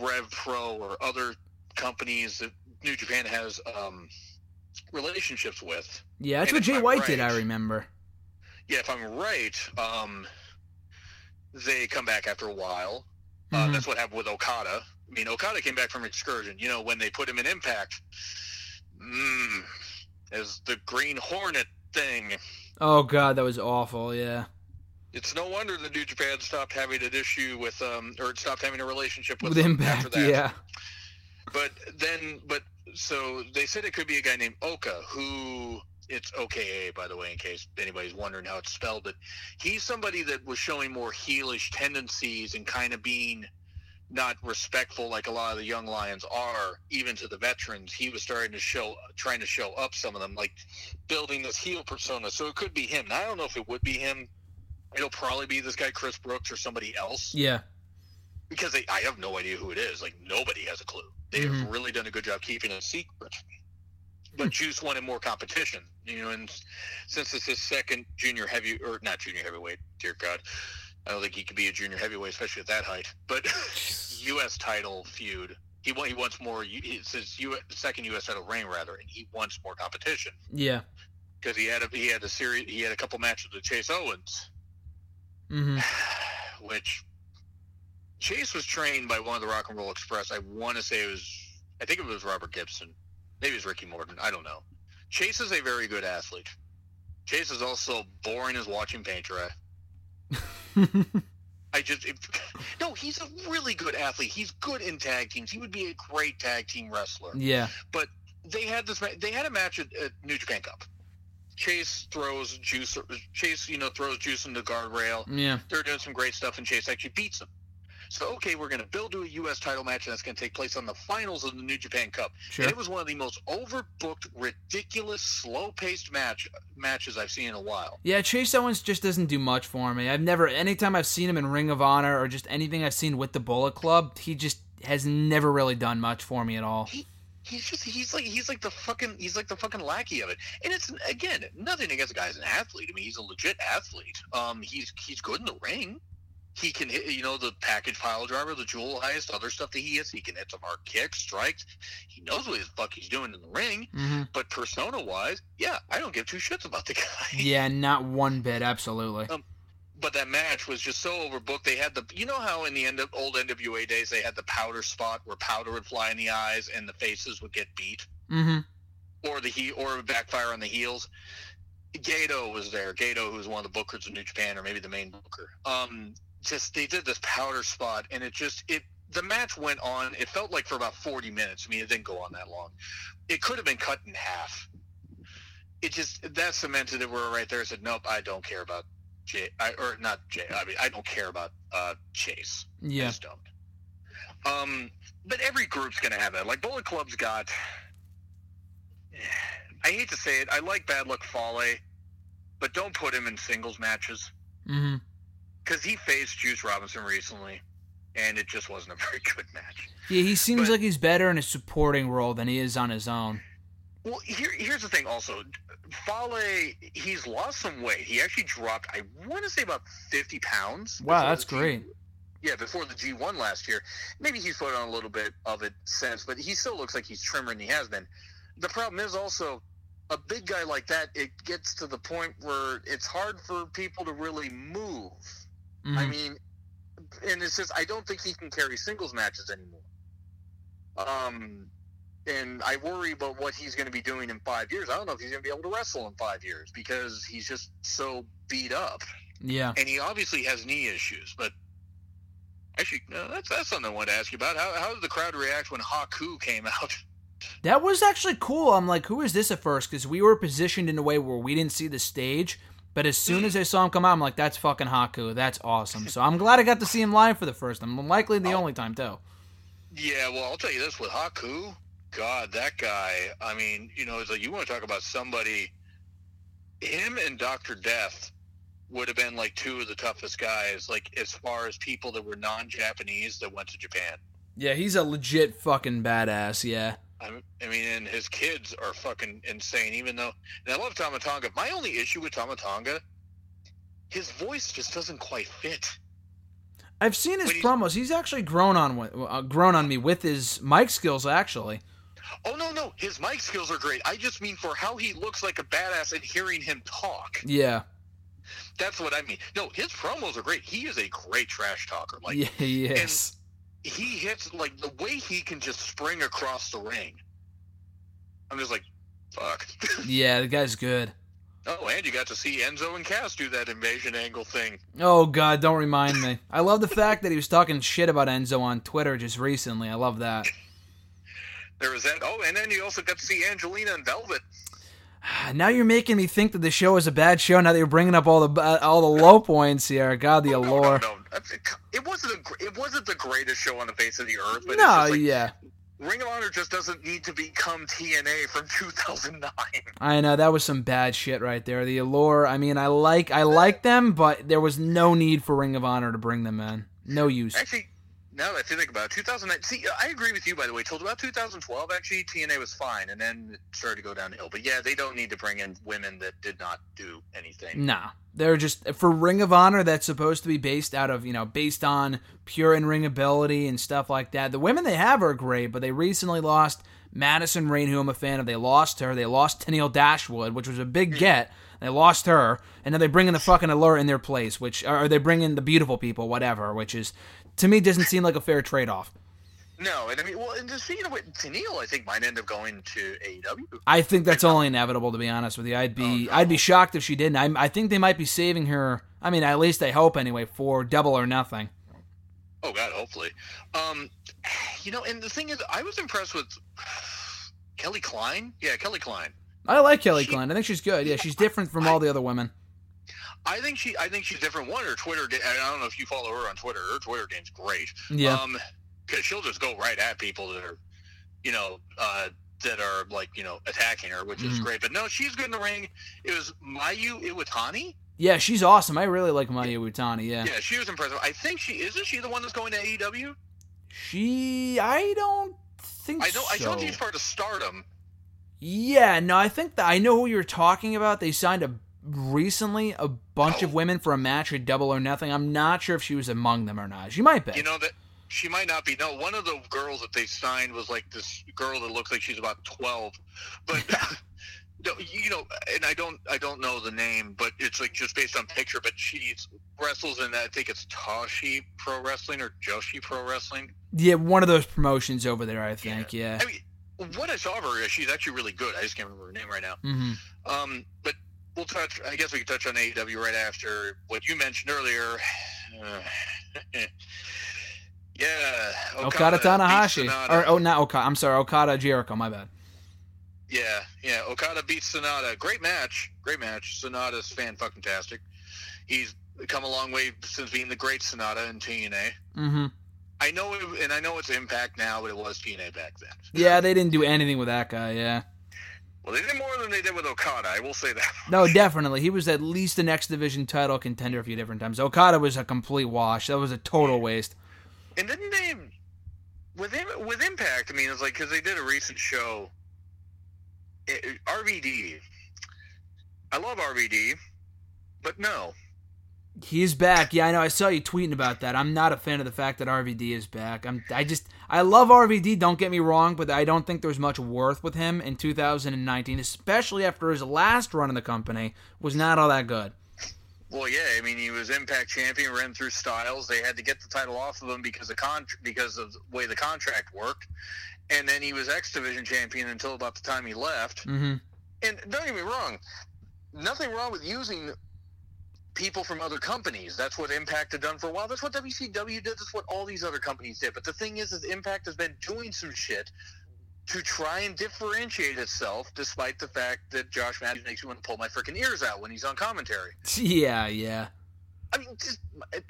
Rev Pro or other companies that New Japan has um, relationships with. Yeah, that's and what Jay White right, did. I remember. Yeah, if I'm right. Um, they come back after a while. Uh, mm-hmm. That's what happened with Okada. I mean, Okada came back from excursion. You know, when they put him in Impact, mm, as the Green Hornet thing. Oh God, that was awful. Yeah. It's no wonder the New Japan stopped having an issue with, um, or stopped having a relationship with, with Impact. After that. Yeah. But then, but so they said it could be a guy named Oka who it's OKA, by the way, in case anybody's wondering how it's spelled. But he's somebody that was showing more heelish tendencies and kind of being not respectful like a lot of the young lions are, even to the veterans. He was starting to show, trying to show up some of them, like building this heel persona. So it could be him. Now, I don't know if it would be him. It'll probably be this guy Chris Brooks or somebody else. Yeah. Because they, I have no idea who it is. Like nobody has a clue. They've mm-hmm. really done a good job keeping it secret but Juice wanted more competition. You know, and since it's his second junior heavy or not junior heavyweight, dear God, I don't think he could be a junior heavyweight, especially at that height. But U.S. title feud. He he wants more. It's his U, second U.S. title reign rather, and he wants more competition. Yeah, because he had a he had a series. He had a couple matches with Chase Owens, mm-hmm. which Chase was trained by one of the Rock and Roll Express. I want to say it was. I think it was Robert Gibson Maybe it's Ricky Morton. I don't know. Chase is a very good athlete. Chase is also boring as watching paint dry. I just it, no. He's a really good athlete. He's good in tag teams. He would be a great tag team wrestler. Yeah. But they had this. They had a match at, at New Japan Cup. Chase throws juice. Chase, you know, throws juice in the guardrail. Yeah. They're doing some great stuff, and Chase actually beats him. So, okay, we're going to build to a U.S. title match, and that's going to take place on the finals of the New Japan Cup. Sure. And it was one of the most overbooked, ridiculous, slow-paced match matches I've seen in a while. Yeah, Chase Owens just doesn't do much for me. I've never, anytime I've seen him in Ring of Honor or just anything I've seen with the Bullet Club, he just has never really done much for me at all. He, he's just he's like he's like the fucking he's like the fucking lackey of it and it's again nothing against the guy as an athlete i mean he's a legit athlete um he's he's good in the ring he can hit, you know, the package pile driver, the jewel heist, other stuff that he hits. He can hit some hard kicks, strikes. He knows what the fuck he's doing in the ring. Mm-hmm. But persona wise, yeah, I don't give two shits about the guy. Yeah, not one bit. Absolutely. Um, but that match was just so overbooked. They had the, you know how in the end of old NWA days they had the powder spot where powder would fly in the eyes and the faces would get beat, Mm-hmm. or the he or backfire on the heels. Gedo was there. Gedo, who was one of the bookers of New Japan, or maybe the main booker. Um, just they did this powder spot, and it just it the match went on. It felt like for about forty minutes. I mean, it didn't go on that long. It could have been cut in half. It just that cemented it. Where right there, I said, nope, I don't care about Jay, I, or not Jay. I mean, I don't care about uh, Chase. I Yeah. just don't. Um, but every group's gonna have that. Like Bullet Club's got. I hate to say it. I like Bad Luck Fale, but don't put him in singles matches Mm-hmm. Because he faced Juice Robinson recently, and it just wasn't a very good match. Yeah, he seems But- like he's better in a supporting role than he is on his own. Well, here, here's the thing. Also, Fale, he's lost some weight. He actually dropped. I want to say about fifty pounds. Wow, that's G- great. Yeah, before the G1 last year. Maybe he's put on a little bit of it since, but he still looks like he's trimmer than he has been. The problem is also a big guy like that. It gets to the point where it's hard for people to really move. I Mhm. mean, and it's just I don't think he can carry singles matches anymore. Um, and I worry about what he's going to be doing in five years. I don't know if he's going to be able to wrestle in five years because he's just so beat up, Yeah. and he obviously has knee issues. But actually, no, that's that's something I want to ask you about. How how did the crowd react when Haku came out? That was actually cool. I'm like, who is this at first? Because we were positioned in a way where we didn't see the stage. But as soon as I saw him come out, I'm like, that's fucking Haku. That's awesome. So I'm glad I got to see him live for the first time. Likely the oh. only time, too. Yeah, well, I'll tell you this with Haku, God, that guy. I mean, you know, it's like you want to talk about somebody. Him and Doctor Death would have been like two of the toughest guys, like as far as people that were non-Japanese that went to Japan. Yeah, he's a legit fucking badass, yeah. I mean- I mean, and his kids are fucking insane. Even though, and I love Tama Tonga. My only issue with Tama Tonga, his voice just doesn't quite fit. I've seen his When promos. He's actually grown on uh, grown on me with his mic skills, actually. Oh no, no, his mic skills are great. I just mean for how he looks like a badass and hearing him talk. Yeah. That's what I mean. No, his promos are great. He is a great trash talker. Like yeah, he is. He hits like the way he can just spring across the ring. I'm just like, fuck. Yeah, the guy's good. oh, and you got to see Enzo and Cass do that invasion angle thing. Oh god, don't remind me. I love the fact that he was talking shit about Enzo on Twitter just recently. I love that. There was that. Oh, and then you also got to see Angelina and Velvet. Now you're making me think that the show is a bad show. Now that you're bringing up all the uh, all the low points here. God, the allure. no, no. It wasn't a. It wasn't the greatest show on the face of the earth. But No, like, yeah, Ring of Honor just doesn't need to become TNA from 2009. I know that was some bad shit right there. The allure. I mean, I like I like them, but there was no need for Ring of Honor to bring them in. No use. Actually, now that I think about it, 2009. See, I agree with you, by the way. Till about 2012, actually, TNA was fine, and then it started to go downhill. But yeah, they don't need to bring in women that did not do anything. Nah, they're just for Ring of Honor. That's supposed to be based out of you know based on pure in ring ability and stuff like that. The women they have are great, but they recently lost Madison Rayne, who I'm a fan of. They lost her. They lost Tenille Dashwood, which was a big hmm. get. They lost her, and then they bring in the fucking Allure in their place, which or they bring in the beautiful people, whatever. Which is to me doesn't seem like a fair trade off. No, and I mean, well, and just speaking of it, Tenille, I think might end up going to AEW. I think that's only inevitable, to be honest with you. I'd be I'd be shocked if she didn't. I, I think they might be saving her. I mean, at least I hope anyway for Double or Nothing. Oh God, hopefully. Um, you know, and the thing is, I was impressed with Kelly Klein. Yeah, Kelly Klein. I like Kelly She- Klein. I think she's good. Yeah, she's different from all the other women. I think she, I think she's different. One, her Twitter. I don't know if you follow her on Twitter. Her Twitter game's great. Yeah. Um, because she'll just go right at people that are, you know, uh, that are like you know attacking her, which is Mhm. great. But no, she's good in the ring. It was Mayu Iwatani. Yeah, she's awesome. I really like Mayu Iwatani. Yeah. Yeah, she was impressive. I think she isn't she the one that's going to AEW. She, I don't think I. I so. told you she's part of Stardom. Yeah, no, I think that I know who you're talking about. They signed a recently a bunch of Oh. women for a match at Double or Nothing. I'm not sure if she was among them or not. She might be. You know that she might not be. No, one of the girls that they signed was like this girl that looks like she's about twelve, but you know, and I don't, I don't know the name, but it's like just based on picture. But she wrestles in, I think it's Toshi Pro Wrestling or Joshi Pro Wrestling. Yeah, one of those promotions over there, I think. Yeah. I mean, what I saw of her, she's actually really good. I just can't remember her name right now. hmm Um, but we'll touch. I guess we can touch on AEW right after what you mentioned earlier. yeah, Okada, beat Tanahashi, or oh, not Okada. I'm sorry, Okada Jericho. My bad. Yeah, yeah. Okada beats Sanada. Great match. Great match. Sanada's fan fucking tastic. He's come a long way since being the great Sonata in TNA. hmm I know, it, and I know it's Impact now, but it was TNA back then. Yeah, they didn't do anything with that guy. Yeah. Well, they did more than they did with Okada. I will say that. No, definitely. He was at least the X Division title contender a few different times. Okada was a complete wash. That was a total waste. And didn't they with with Impact? I mean, it's like because they did a recent show. It- RVD. I love RVD, but no. He's back. Yeah, I know. I saw you tweeting about that. I'm not a fan of the fact that RVD is back. I'm. I just. I love RVD. Don't get me wrong, but I don't think there's much worth with him in 2019, especially after his last run in the company was not all that good. Well, yeah. I mean, he was Impact champion, ran through Styles. They had to get the title off of him because of con- because of the way the contract worked. And then he was X Division champion until about the time he left. hmm And don't get me wrong, nothing wrong with using people from other companies. That's what Impact had done for a while. That's what WCW did. That's what all these other companies did. But the thing is, is Impact has been doing some shit to try and differentiate itself, despite the fact that Josh Matthews makes me want to pull my freaking ears out when he's on commentary. Yeah, yeah. I mean, just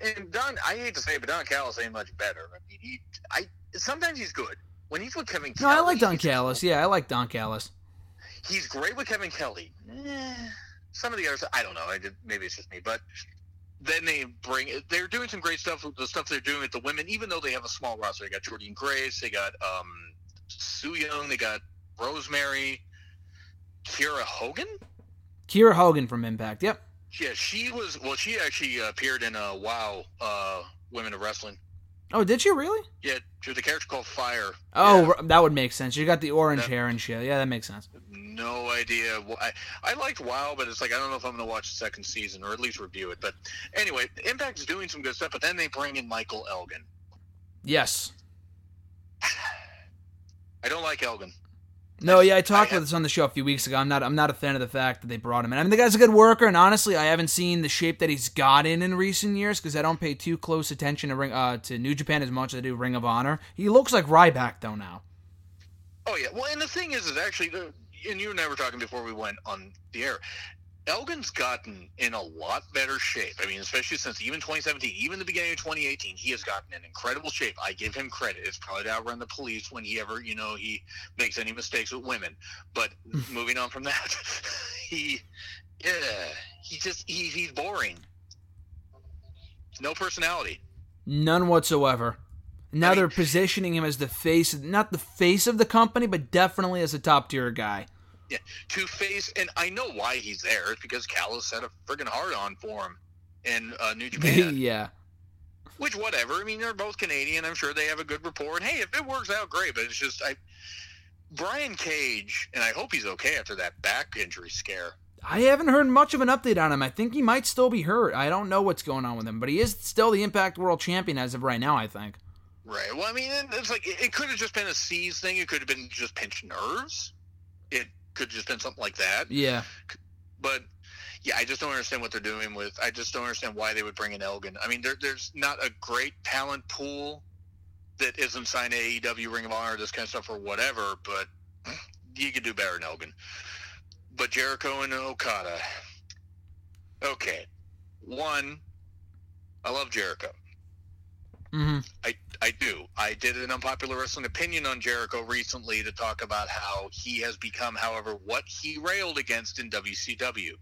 and Don. I hate to say it, but Don Callis ain't much better. I mean, he, I sometimes he's good when he's with Kevin. No, Kelly, I like Don Callis. Yeah, I like Don Callis. he's great with Kevin Kelly. Eh, some of the others, I don't know. I did maybe it's just me, but then they bring. They're doing some great stuff the stuff they're doing with the women, even though they have a small roster. They got Jordynne Grace, they got um, Su Yung, they got Rosemary, Kiera Hogan. Kiera Hogan from Impact. Yep. Yeah, she was. Well, she actually appeared in a Wow, uh, Women of Wrestling. Oh, did she really? Yeah, she was a character called Fire. Oh, Yeah. that would make sense. You got the orange That- hair and shit. Yeah, that makes sense. no idea. I, I liked WoW, but it's like I don't know if I'm going to watch the second season or at least review it. But anyway, Impact is doing some good stuff. But then they bring in Michael Elgin. Yes. I don't like Elgin. No, yeah, I talked I about this on the show a few weeks ago. I'm not, I'm not a fan of the fact that they brought him in. I mean, the guy's a good worker, and honestly, I haven't seen the shape that he's got in in recent years because I don't pay too close attention to Ring, uh, to New Japan as much as I do Ring of Honor. He looks like Ryback though now. Oh yeah. Well, and the thing is, is actually, and you and I were talking before we went on the air. Elgin's gotten in a lot better shape. I mean, especially since even 2017, even the beginning of 2018, he has gotten in incredible shape. I give him credit. It's probably to outrun the police when he ever, you know, he makes any mistakes with women. But moving on from that, he, yeah, he just he, he's boring. No personality. None whatsoever. Now I mean- they're positioning him as the face, not the face of the company, but definitely as a top tier guy. Yeah, to face, and I know why he's there. It's because Callis had a friggin' hard on for him in uh, New Japan. yeah. Which, whatever. I mean, they're both Canadian. I'm sure they have a good rapport. And hey, if it works out, great. But it's just, I, Brian Cage, and I hope he's okay after that back injury scare. I haven't heard much of an update on him. I think he might still be hurt. I don't know what's going on with him, but he is still the Impact World Champion as of right now, I think. Right. Well, I mean, it's like it, could have just been a C's thing. It could have been just pinched nerves. It could have just been something like that. Yeah. But yeah, I just don't understand what they're doing with. I just don't understand why they would bring in Elgin. I mean, there, there's not a great talent pool that isn't signed to AEW, Ring of Honor, this kind of stuff, or whatever. But you could do better than Elgin. But Jericho and Okada. Okay, one, I love Jericho. hmm I, I do. I did an unpopular wrestling opinion on Jericho recently to talk about how he has become, however, what he railed against in WCW.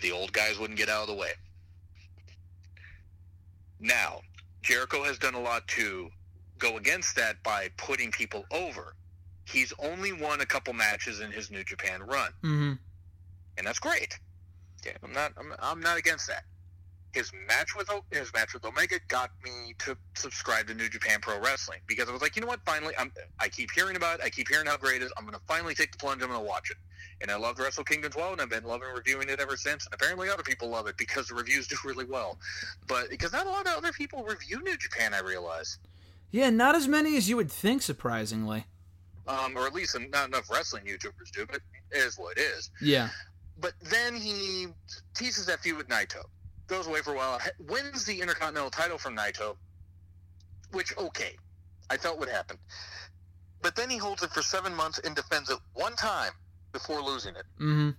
The old guys wouldn't get out of the way. Now, Jericho has done a lot to go against that by putting people over. He's only won a couple matches in his New Japan run hmm and that's great. Okay, I'm not I'm, I'm not against that. His match with his match with Omega got me to subscribe to New Japan Pro Wrestling because I was like, you know what? Finally, I'm, I keep hearing about it. I keep hearing how great it is. I'm going to finally take the plunge. I'm going to watch it. And I loved Wrestle Kingdom 12, and I've been loving reviewing it ever since. And apparently, other people love it because the reviews do really well. But because not a lot of other people review New Japan, I realize. Yeah, not as many as you would think, surprisingly. Um, or at least not enough wrestling YouTubers do, but it is what it is. Yeah. But then he teases that feud with Naito goes away for a while, wins the Intercontinental title from Naito, which, okay, I felt would happen. But then he holds it for seven months and defends it one time before losing it. Mm-hmm.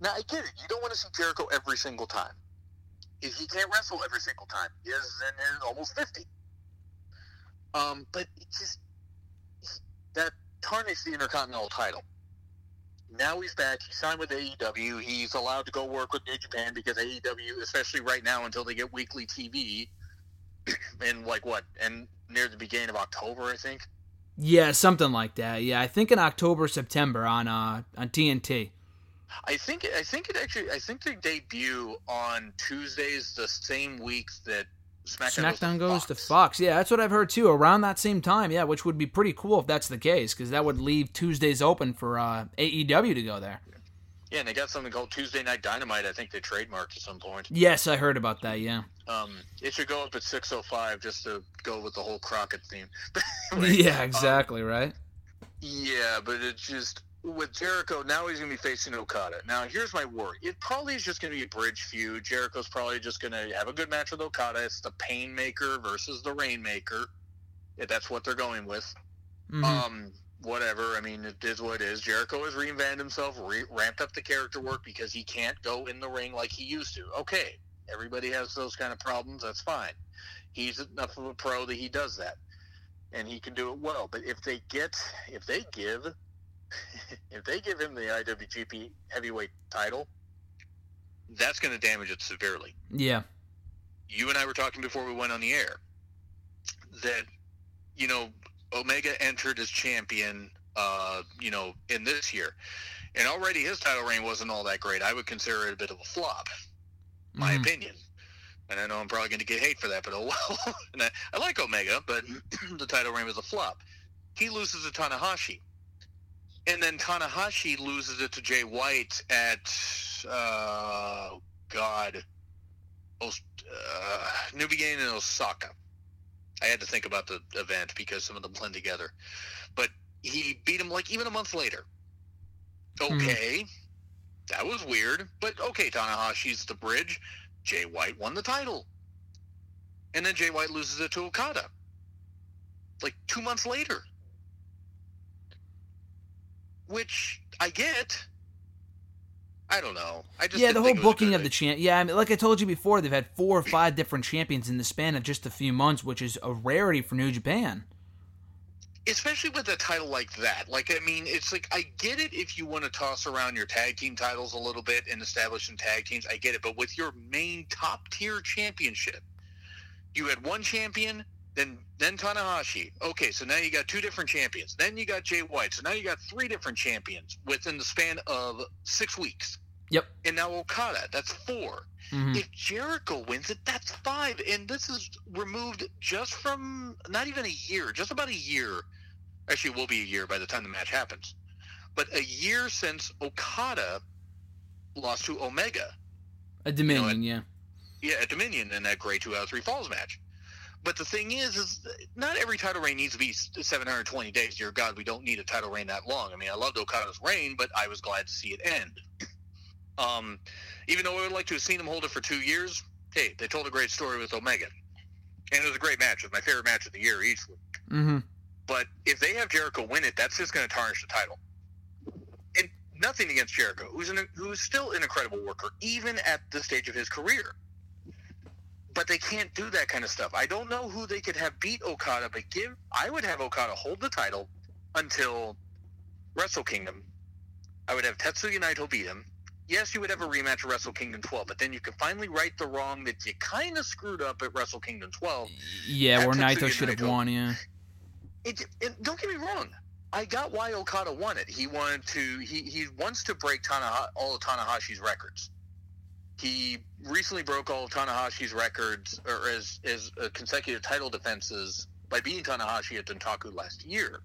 Now, I get it. You don't want to see Jericho every single time. He, he can't wrestle every single time. He is in almost 50. Um, but it just, that tarnished the Intercontinental title now he's back. He signed with AEW. He's allowed to go work with New Japan because AEW, especially right now until they get weekly TV, in like what, and near the beginning of October, I think. Yeah, something like that. Yeah, I think in October, September on uh on TNT. I think I think it actually I think they debut on Tuesdays the same week that SmackDown, SmackDown goes, to, goes to Fox. Yeah, that's what I've heard too. Around that same time, yeah, which would be pretty cool if that's the case, because that would leave Tuesdays open for uh, AEW to go there. Yeah, and they got something called Tuesday Night Dynamite. I think they trademarked at some point. Yes, I heard about that. Yeah. Um, it should go up at six oh five just to go with the whole Crockett theme. yeah, exactly um, right. Yeah, but it just with Jericho, now he's going to be facing Okada. Now, here's my worry. It probably is just going to be a bridge feud. Jericho's probably just going to have a good match with Okada. It's the Painmaker versus the Rainmaker. Yeah, that's what they're going with. Mm-hmm. Um, whatever. I mean, it is what it is. Jericho has reinvented himself, re- ramped up the character work because he can't go in the ring like he used to. Okay, everybody has those kind of problems. That's fine. He's enough of a pro that he does that, and he can do it well. But if they get, if they give if they give him the IWGP heavyweight title, that's going to damage it severely. Yeah. You and I were talking before we went on the air that, you know, Omega entered as champion, uh, you know, in this year. And already his title reign wasn't all that great. I would consider it a bit of a flop, my mm-hmm. opinion. And I know I'm probably going to get hate for that, but oh well. and I, I like Omega, but the title reign was a flop. He loses to Tanahashi and then Tanahashi loses it to Jay White at uh, God, uh, New Beginning in Osaka. I had to think about the event because some of them blend together, but he beat him like even a month later. Hmm. Okay, that was weird, but okay, Tanahashi's the bridge. Jay White won the title, and then Jay White loses it to Okada. Like two months later which I get. I don't know. I just yeah, the whole booking of the champ. Yeah, I mean, like I told you before, they've had four or five different champions in the span of just a few months, which is a rarity for New Japan. Especially with a title like that. Like, I mean, it's like I get it if you want to toss around your tag team titles a little bit and establish some tag teams. I get it, but with your main top tier championship, you had one champion then then Tanahashi. Okay, so now you got two different champions. Then you got Jay White. So now you got three different champions within the span of six weeks. Yep. And now Okada, that's 4 mm-hmm. If Jericho wins it, that's five. And this is removed just from not even a year, just about a year. Actually, it will be a year by the time the match happens. But a year since Okada lost to Omega. A Dominion, you know, at, yeah. Yeah, a Dominion in that great two out of three falls match. But the thing is, is not every title reign needs to be 720 days. Dear God, we don't need a title reign that long. I mean, I loved Okada's reign, but I was glad to see it end. Um, even though I would like to have seen him hold it for two years, hey, they told a great story with Omega, and it was a great match. It was my favorite match of the year easily. Mm-hmm. But if they have Jericho win it, that's just going to tarnish the title. And nothing against Jericho, who's an, who's still an incredible worker, even at this stage of his career but they can't do that kind of stuff. I don't know who they could have beat Okada, but give I would have Okada hold the title until Wrestle Kingdom. I would have Tetsuya Naito beat him. Yes, you would have a rematch at Wrestle Kingdom 12, but then you could finally right the wrong that you kind of screwed up at Wrestle Kingdom 12. Yeah, where Naito should have won. Yeah. It, it, don't get me wrong. I got why Okada won it. He wanted to. He he wants to break Tanaha, all of Tanahashi's records he recently broke all Tanahashi's records or as as uh, consecutive title defenses by beating Tanahashi at Dontaku last year.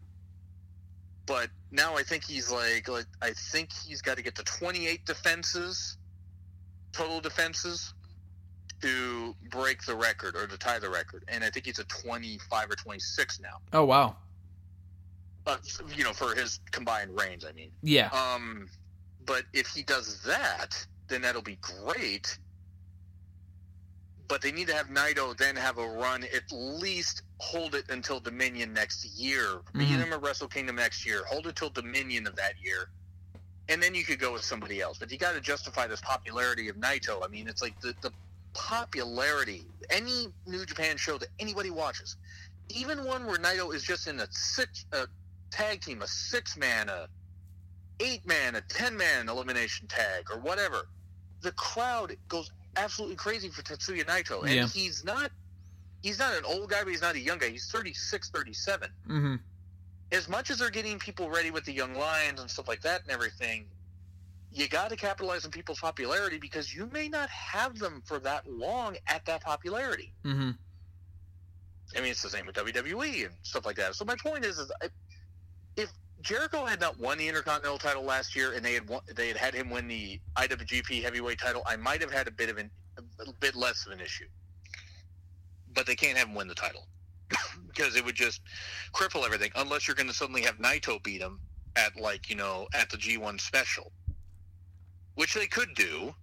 But now I think he's like, like I think he's got to get to 28 defenses, total defenses, to break the record or to tie the record. And I think he's at 25 or 26 now. Oh wow. But you know, for his combined range, I mean. Yeah. Um, but if he does that, then that'll be great. But they need to have Naito then have a run, at least hold it until Dominion next year. Beat Mhm. him at Wrestle Kingdom next year. Hold it till Dominion of that year. And then you could go with somebody else. But you got to justify this popularity of Naito. I mean, it's like the, the popularity. Any New Japan show that anybody watches, even one where Naito is just in a six a tag team, a six man, a eight man, a ten man elimination tag, or whatever, the crowd goes absolutely crazy for Tetsuya Naito. And Yeah. he's not he's not an old guy, but he's not a young guy. He's 36, 37. Mm-hmm. As much as they're getting people ready with the young lions and stuff like that and everything, you got to capitalize on people's popularity because you may not have them for that long at that popularity. Mm-hmm. I mean, it's the same with WWE and stuff like that. So my point is, is if Jericho had not won the Intercontinental title last year and they had won, they had had him win the IWGP Heavyweight title, I might have had a bit of an a bit less of an issue. But they can't have him win the title because it would just cripple everything. Unless you're going to suddenly have Naito beat him at like you know at the G1 special, which they could do.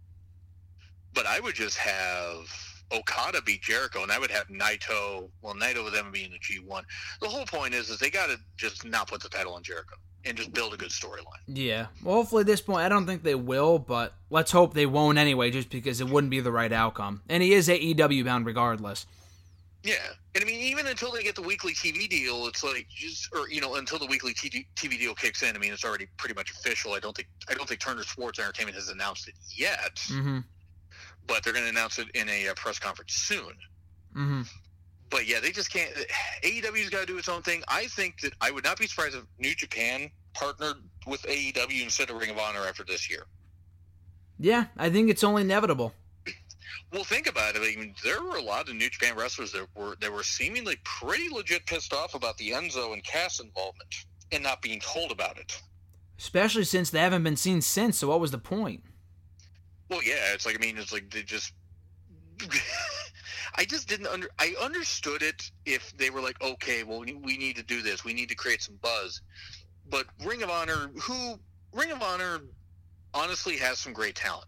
But I would just have Okada beat Jericho, and I would have Naito. Well, Naito with them being the G one. The whole point is, is they got to just not put the title on Jericho and just build a good storyline. Yeah. Well, hopefully at this point, I don't think they will, but let's hope they won't anyway, just because it wouldn't be the right outcome. And he is AEW bound regardless. Yeah, and I mean, even until they get the weekly TV deal, it's like just, or you know, until the weekly TV, TV deal kicks in. I mean, it's already pretty much official. I don't think, I don't think Turner Sports Entertainment has announced it yet, Mm-hmm. But they're going to announce it in a uh, press conference soon. Mm-hmm. but yeah, they just can't. AEW's got to do its own thing. I think that I would not be surprised if New Japan partnered with AEW instead of Ring of Honor after this year. Yeah, I think it's only inevitable. Well, think about it. I mean, there were a lot of New Japan wrestlers that were that were seemingly pretty legit pissed off about the Enzo and Cass involvement and not being told about it. Especially since they haven't been seen since, so what was the point? Well, yeah, it's like I mean, it's like they just. I just didn't under. I understood it if they were like, okay, well, we need to do this. We need to create some buzz. But Ring of Honor, who Ring of Honor, honestly has some great talent.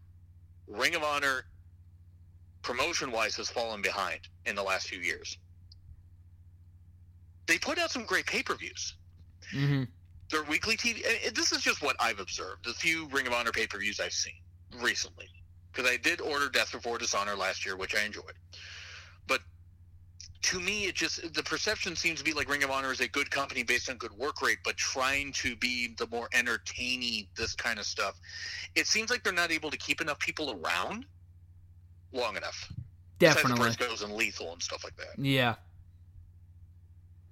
Ring of Honor, promotion wise, has fallen behind in the last few years. They put out some great pay per views Mm-hmm. their weekly TV. This is just what I've observed. The few Ring of Honor pay per views I've seen recently, because I did order Death Before Dishonor last year, which I enjoyed. But to me, it just the perception seems to be like Ring of Honor is a good company based on good work rate, but trying to be the more entertaining this kind of stuff. It seems like they're not able to keep enough people around long enough. Definitely. Briscoes and Lethal and stuff like that Yeah.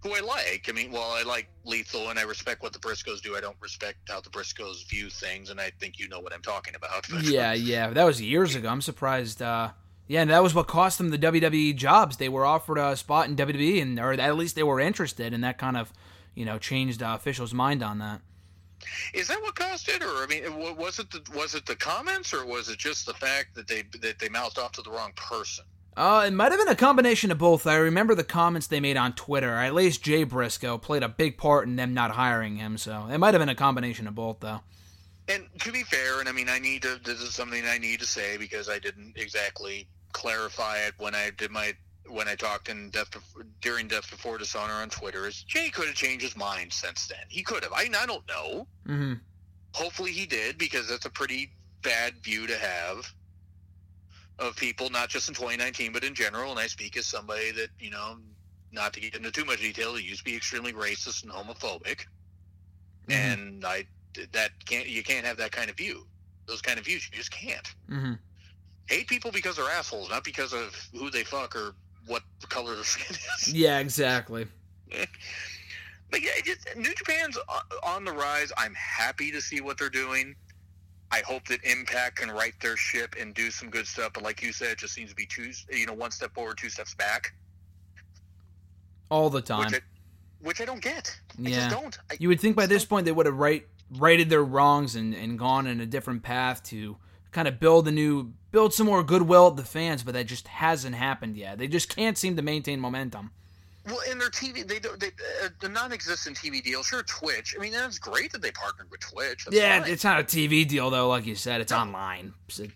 Who I like. I mean, well, I like Lethal and I respect what the Briscoes do. I don't respect how the Briscoes view things, and I think you know what I'm talking about. Yeah, yeah. That was years ago. I'm surprised. Uh, yeah, and that was what cost them the WWE jobs. They were offered a spot in WWE, and or at least they were interested, and that kind of, you know, changed uh, officials' mind on that. Is that what caused it, or I mean, was it the, was it the comments, or was it just the fact that they that they mouthed off to the wrong person? Uh, it might have been a combination of both. I remember the comments they made on Twitter. At least Jay Briscoe played a big part in them not hiring him, so it might have been a combination of both, though. And to be fair, and I mean, I need to. This is something I need to say because I didn't exactly clarify it when I did my when I talked in Death Bef- during Death Before Dishonor on Twitter. Is Jay could have changed his mind since then? He could have. I I don't know. Mm-hmm. hopefully he did because that's a pretty bad view to have of people not just in 2019 but in general and i speak as somebody that you know not to get into too much detail he used to be extremely racist and homophobic and i that can't you can't have that kind of view those kind of views you just can't Mm-hmm. hate people because they're assholes not because of who they fuck or what the color of their skin is Yeah, exactly. But yeah, it just New Japan's on the rise. I'm happy to see what they're doing. I hope that Impact can right their ship and do some good stuff. But like you said, it just seems to be two, you know, one step forward, two steps back. All the time. Which I, which I don't get. I Yeah. just don't. I, You would think by this don't- point they would have right righted their wrongs and, and gone in a different path to kind of build a new build some more goodwill at the fans, but that just hasn't happened yet. They just can't seem to maintain momentum. Well, in their TV, they don't. They, uh, the non-existent TV deal, sure, Twitch. I mean, that's great that they partnered with Twitch. That's yeah, fine. it's not a TV deal though, like you said. It's online. So-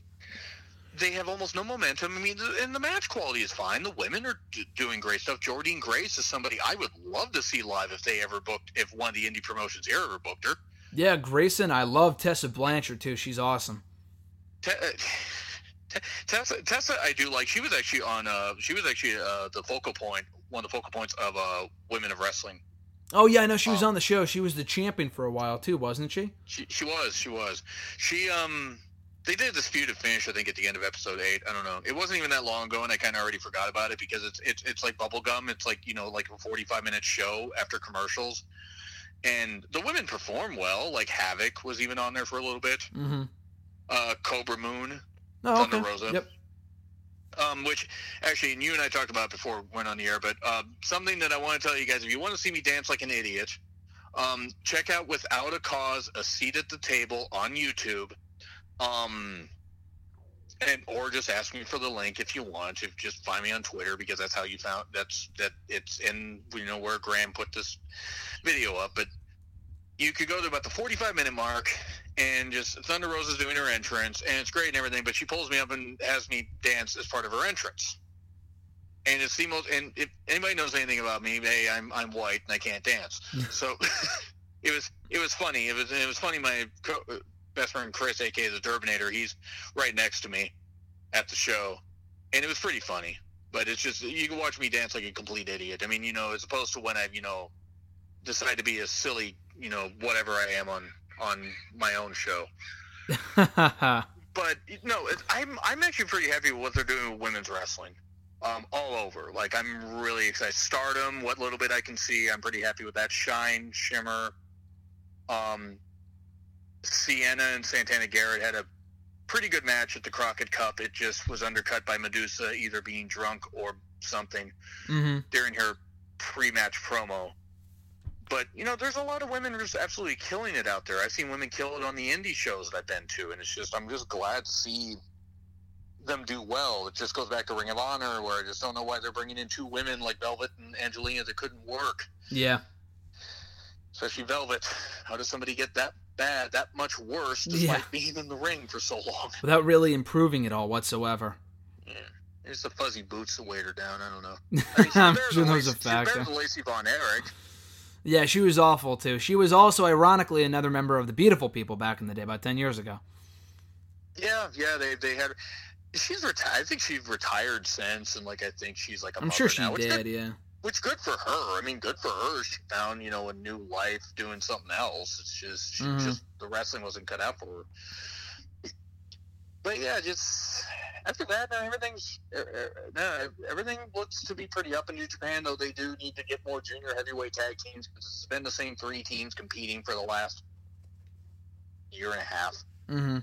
they have almost no momentum. I mean, and the match quality is fine. The women are d- doing great stuff. Jordynne Grace is somebody I would love to see live if they ever booked, if one of the indie promotions here ever booked her. yeah, Grayson, I love Tessa Blanchard too. She's awesome. Te- uh, Tessa, Tessa, I do like. She was actually on. Uh, she was actually uh, the focal point, one of the focal points of uh, Women of Wrestling. Oh yeah, I know she was Oh. on the show. She was the champion for a while too, wasn't she? She, she was. She was. She um. They did a disputed finish, I think, at the end of episode eight. I don't know. It wasn't even that long ago, and I kind of already forgot about it because it's it's it's like bubblegum. It's like you know, like a forty-five minute show after commercials, and the women perform well. Like Havoc was even on there for a little bit. Mm-hmm. Uh, Cobra Moon, Oh, Thunder okay. Rosa. Yep. Um, which actually, and you and I talked about before we went on the air, but uh, something that I want to tell you guys: if you want to see me dance like an idiot, um, check out "Without a Cause: A Seat at the Table" on YouTube. Um, and or just ask me for the link if you want. If just find me on Twitter because that's how you found that's that it's in you know where Graham put this video up. But you could go to about the 45 minute mark and just Thunder Rosa's doing her entrance and it's great and everything, but she pulls me up and has me dance as part of her entrance. And it's the most. And if anybody knows anything about me, hey, I'm I'm white and I can't dance. so it was it was funny. It was it was funny. My co- best friend Chris, aka the Durbinator, he's right next to me at the show, and it was pretty funny. But it's just you can watch me dance like a complete idiot. I mean, you know, as opposed to when I, you know, decide to be a silly, you know, whatever I am on on my own show. But no, it- I'm I'm actually pretty happy with what they're doing with women's wrestling. Um, all over. Like I'm really excited. Stardom, what little bit I can see, I'm pretty happy with that. Shine, Shimmer, um, Sienna and Santana Garrett had a pretty good match at the Crockett Cup. It just was undercut by Medusa either being drunk or something mm-hmm. during her pre-match promo. But you know, there's a lot of women just absolutely killing it out there. I've seen women kill it on the indie shows that I've been to, and it's just I'm just glad to see them do well. It just goes back to Ring of Honor, where I just don't know why they're bringing in two women like Velvet and Angelina that couldn't work, Yeah. especially Velvet. How does somebody get that bad, that much worse, despite Yeah. being in the ring for so long? Without really improving at all whatsoever. Yeah. It's the fuzzy boots that weighed her down. I don't know. I mean, she's I'm better sure than that was a Lacey- she's better than Lacey Von Erich. Yeah, she was awful too. She was also, ironically, another member of the Beautiful People back in the day, about ten years ago. Yeah, yeah, they they had. She's retired. I think she's retired since, and like I think she's like a I'm sure she now, did. Good, Yeah. which good for her. I mean, good for her. She found you know a new life doing something else. It's just she Mhm. just the wrestling wasn't cut out for her. But yeah, just after that, uh, everything's uh, uh, no, everything looks to be pretty up in New Japan. Though they do need to get more junior heavyweight tag teams because it's been the same three teams competing for the last year and a half. Mm-hmm.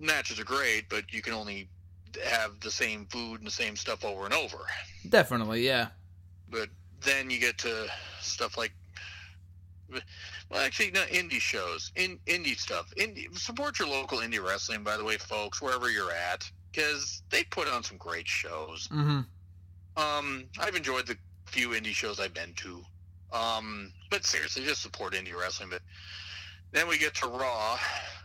matches are great, but you can only have the same food and the same stuff over and over. Definitely. Yeah. But then you get to stuff like, well, actually, no, indie shows, in indie stuff. Indie, support your local indie wrestling, by the way, folks, wherever you're at, because they put on some great shows. Mm-hmm. Um, I've enjoyed the few indie shows I've been to. Um, but seriously, just support indie wrestling. But then we get to Raw.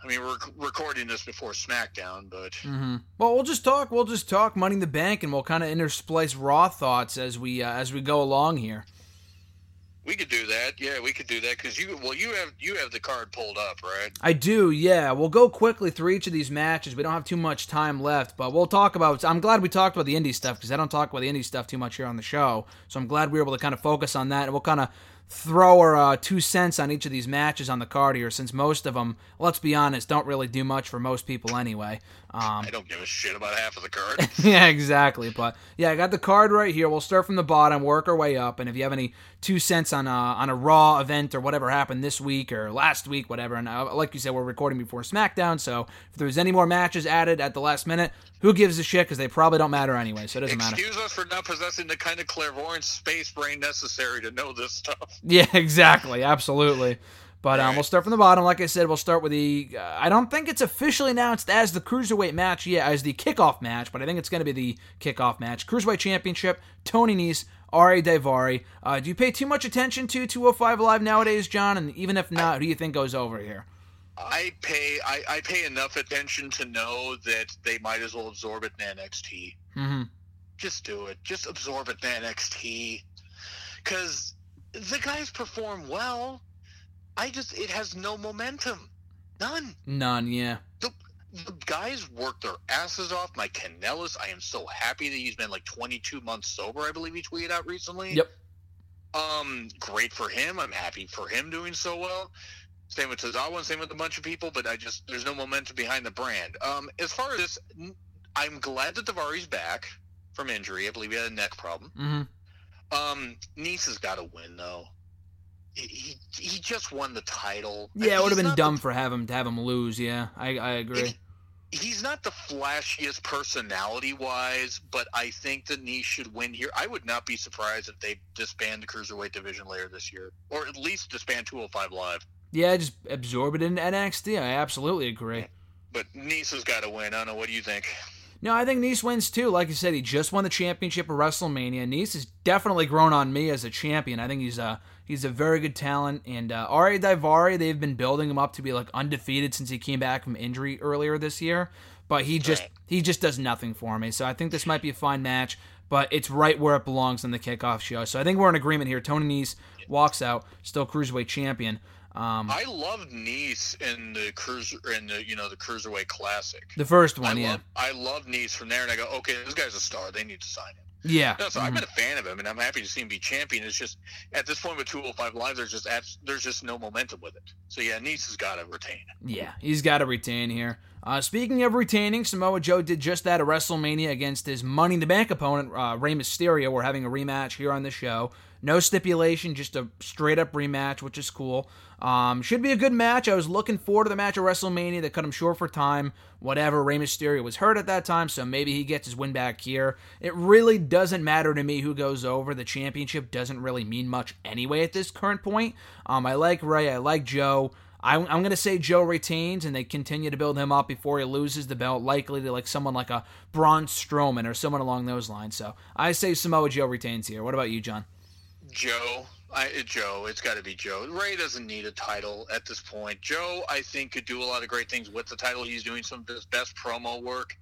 I mean, we're recording this before SmackDown, but Mm-hmm. Well, we'll just talk. We'll just talk Money in the Bank, and we'll kind of intersplice Raw thoughts as we uh, as we go along here. We could do that. Yeah, we could do that because you well you have you have the card pulled up, right? I do, yeah. We'll go quickly through each of these matches. We don't have too much time left, but we'll talk about. I'm glad we talked about the indie stuff because I don't talk about the indie stuff too much here on the show. So I'm glad we were able to kind of focus on that, and we'll kind of throw our uh, two cents on each of these matches on the card here, since most of them, let's be honest, don't really do much for most people anyway. Um, I don't give a shit about half of the card. yeah, exactly. But yeah, I got the card right here. We'll start from the bottom, work our way up, and if you have any two cents on a on a Raw event or whatever happened this week or last week, whatever. And uh, like you said, we're recording before SmackDown, so if there's any more matches added at the last minute, who gives a shit? Because they probably don't matter anyway, so it doesn't Excuse matter. Excuse us for not possessing the kind of clairvoyant space brain necessary to know this stuff. Yeah, exactly, absolutely. But um, we'll start from the bottom. Like I said, we'll start with the. Uh, I don't think it's officially announced as the cruiserweight match yet, as the kickoff match, but I think it's going to be the kickoff match. Cruiserweight Championship: Tony Nese, Ari Daivari. Uh, do you pay too much attention to 205 Live nowadays, John? And even if not, who do you think goes over here? I pay I, I pay enough attention to know that they might as well absorb it in NXT. Mm-hmm. Just do it. Just absorb it in NXT. Because the guys perform well. I just it has no momentum. None. None, yeah. The, the guys work their asses off. Mike Kanellis, I am so happy that he's been like 22 months sober. I believe he tweeted out recently. Yep. Um, great for him. I'm happy for him doing so well. Same with Tozawa, same with a bunch of people, but I just there's no momentum behind the brand. Um, as far as this, I'm glad that Daivari's back from injury. I believe he had a neck problem. Mm-hmm. Um, Nese has got to win though. He, he just won the title. Yeah, it would have been dumb the- for have him to have him lose. Yeah, I I agree. He- he's not the flashiest personality wise, but I think the Nese should win here. I would not be surprised if they disband the cruiserweight division later this year, or at least disband 205 Live. Yeah, just absorb it into NXT. I absolutely agree. But Nice has got to win. I don't know. What do you think? No, I think Nice wins too. Like you said, he just won the championship of WrestleMania. Nice has definitely grown on me as a champion. I think he's a he's a very good talent. And uh, Ari Daivari, they've been building him up to be like undefeated since he came back from injury earlier this year. But he just Right. he just does nothing for me. So I think this might be a fine match. But it's right where it belongs on the kickoff show. So I think we're in agreement here. Tony Nese walks out, still cruiserweight champion. Um, I loved Nice in the cruiser in the you know the cruiserweight classic. the first I one, yeah, love I love Nice from there, and I go, okay, this guy's a star. They need to sign him. Yeah. No, so Mhm. I've been a fan of him, and I'm happy to see him be champion. It's just at this point with 205 Live, there's just abs- there's just no momentum with it. So yeah, Nice has got to retain. Yeah, he's got to retain here. Uh, speaking of retaining, Samoa Joe did just that at WrestleMania against his Money in the Bank opponent, uh, Rey Mysterio. We're having a rematch here on the show. No stipulation, just a straight up rematch, which is cool. Um, should be a good match. I was looking forward to the match at WrestleMania. They cut him short for time. Whatever. Rey Mysterio was hurt at that time, so maybe he gets his win back here. It really doesn't matter to me who goes over. The championship doesn't really mean much anyway at this current point. Um, I like Rey. I like Joe. I'm, I'm going to say Joe retains and they continue to build him up before he loses the belt, likely to like someone like a Braun Strowman or someone along those lines. So I say Samoa Joe retains here. What about you, John? Joe, I, Joe, it's got to be Joe. Rey doesn't need a title at this point. Joe, I think, could do a lot of great things with the title. He's doing some of his best promo work,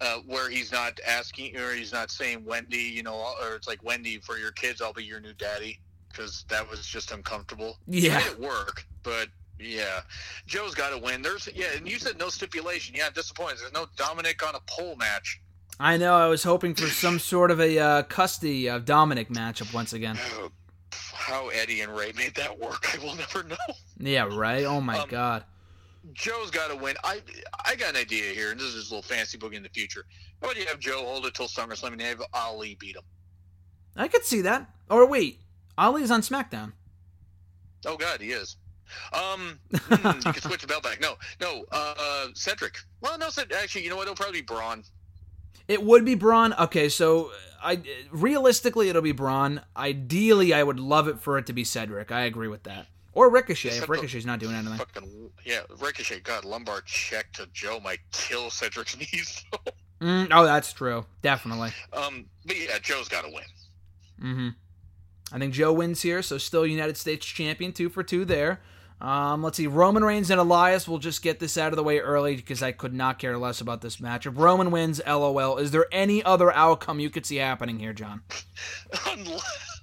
uh, where he's not asking or he's not saying Wendy, you know, or it's like Wendy for your kids, I'll be your new daddy, because that was just uncomfortable. Yeah. it work, but. Yeah, Joe's got to win. There's yeah, and you said no stipulation. Yeah, I'm disappointed. There's no Dominic on a pole match. I know I was hoping for some sort of a uh, custody of Dominic matchup once again. Oh, how Eddie and Rey made that work, I will never know. Yeah, right? Oh my Um, god. Joe's got to win. I I got an idea here, and this is a little fancy boogie in the future. How about you have Joe hold it till SummerSlam and have Ali beat him? I could see that. Or wait, Ali's on SmackDown. Oh God, he is. Um, hmm, you can switch the belt back. No, no, uh, Cedric. Well, no, Ced- actually, you know what? It'll probably be Braun. It would be Braun. Okay, so I realistically it'll be Braun. Ideally, I would love it for it to be Cedric. I agree with that. Or Ricochet if Except Ricochet's not doing anything. Fucking yeah, Ricochet. God, lumbar check to Joe might kill Cedric's knees. Mm, oh, that's true. Definitely. um, but yeah, Joe's got to win. hmm I think Joe wins here, so still United States champion, two for two there. Um, let's see, Roman Reigns and Elias. We'll just get this out of the way early because I could not care less about this match. If Roman wins, LOL. Is there any other outcome you could see happening here, John?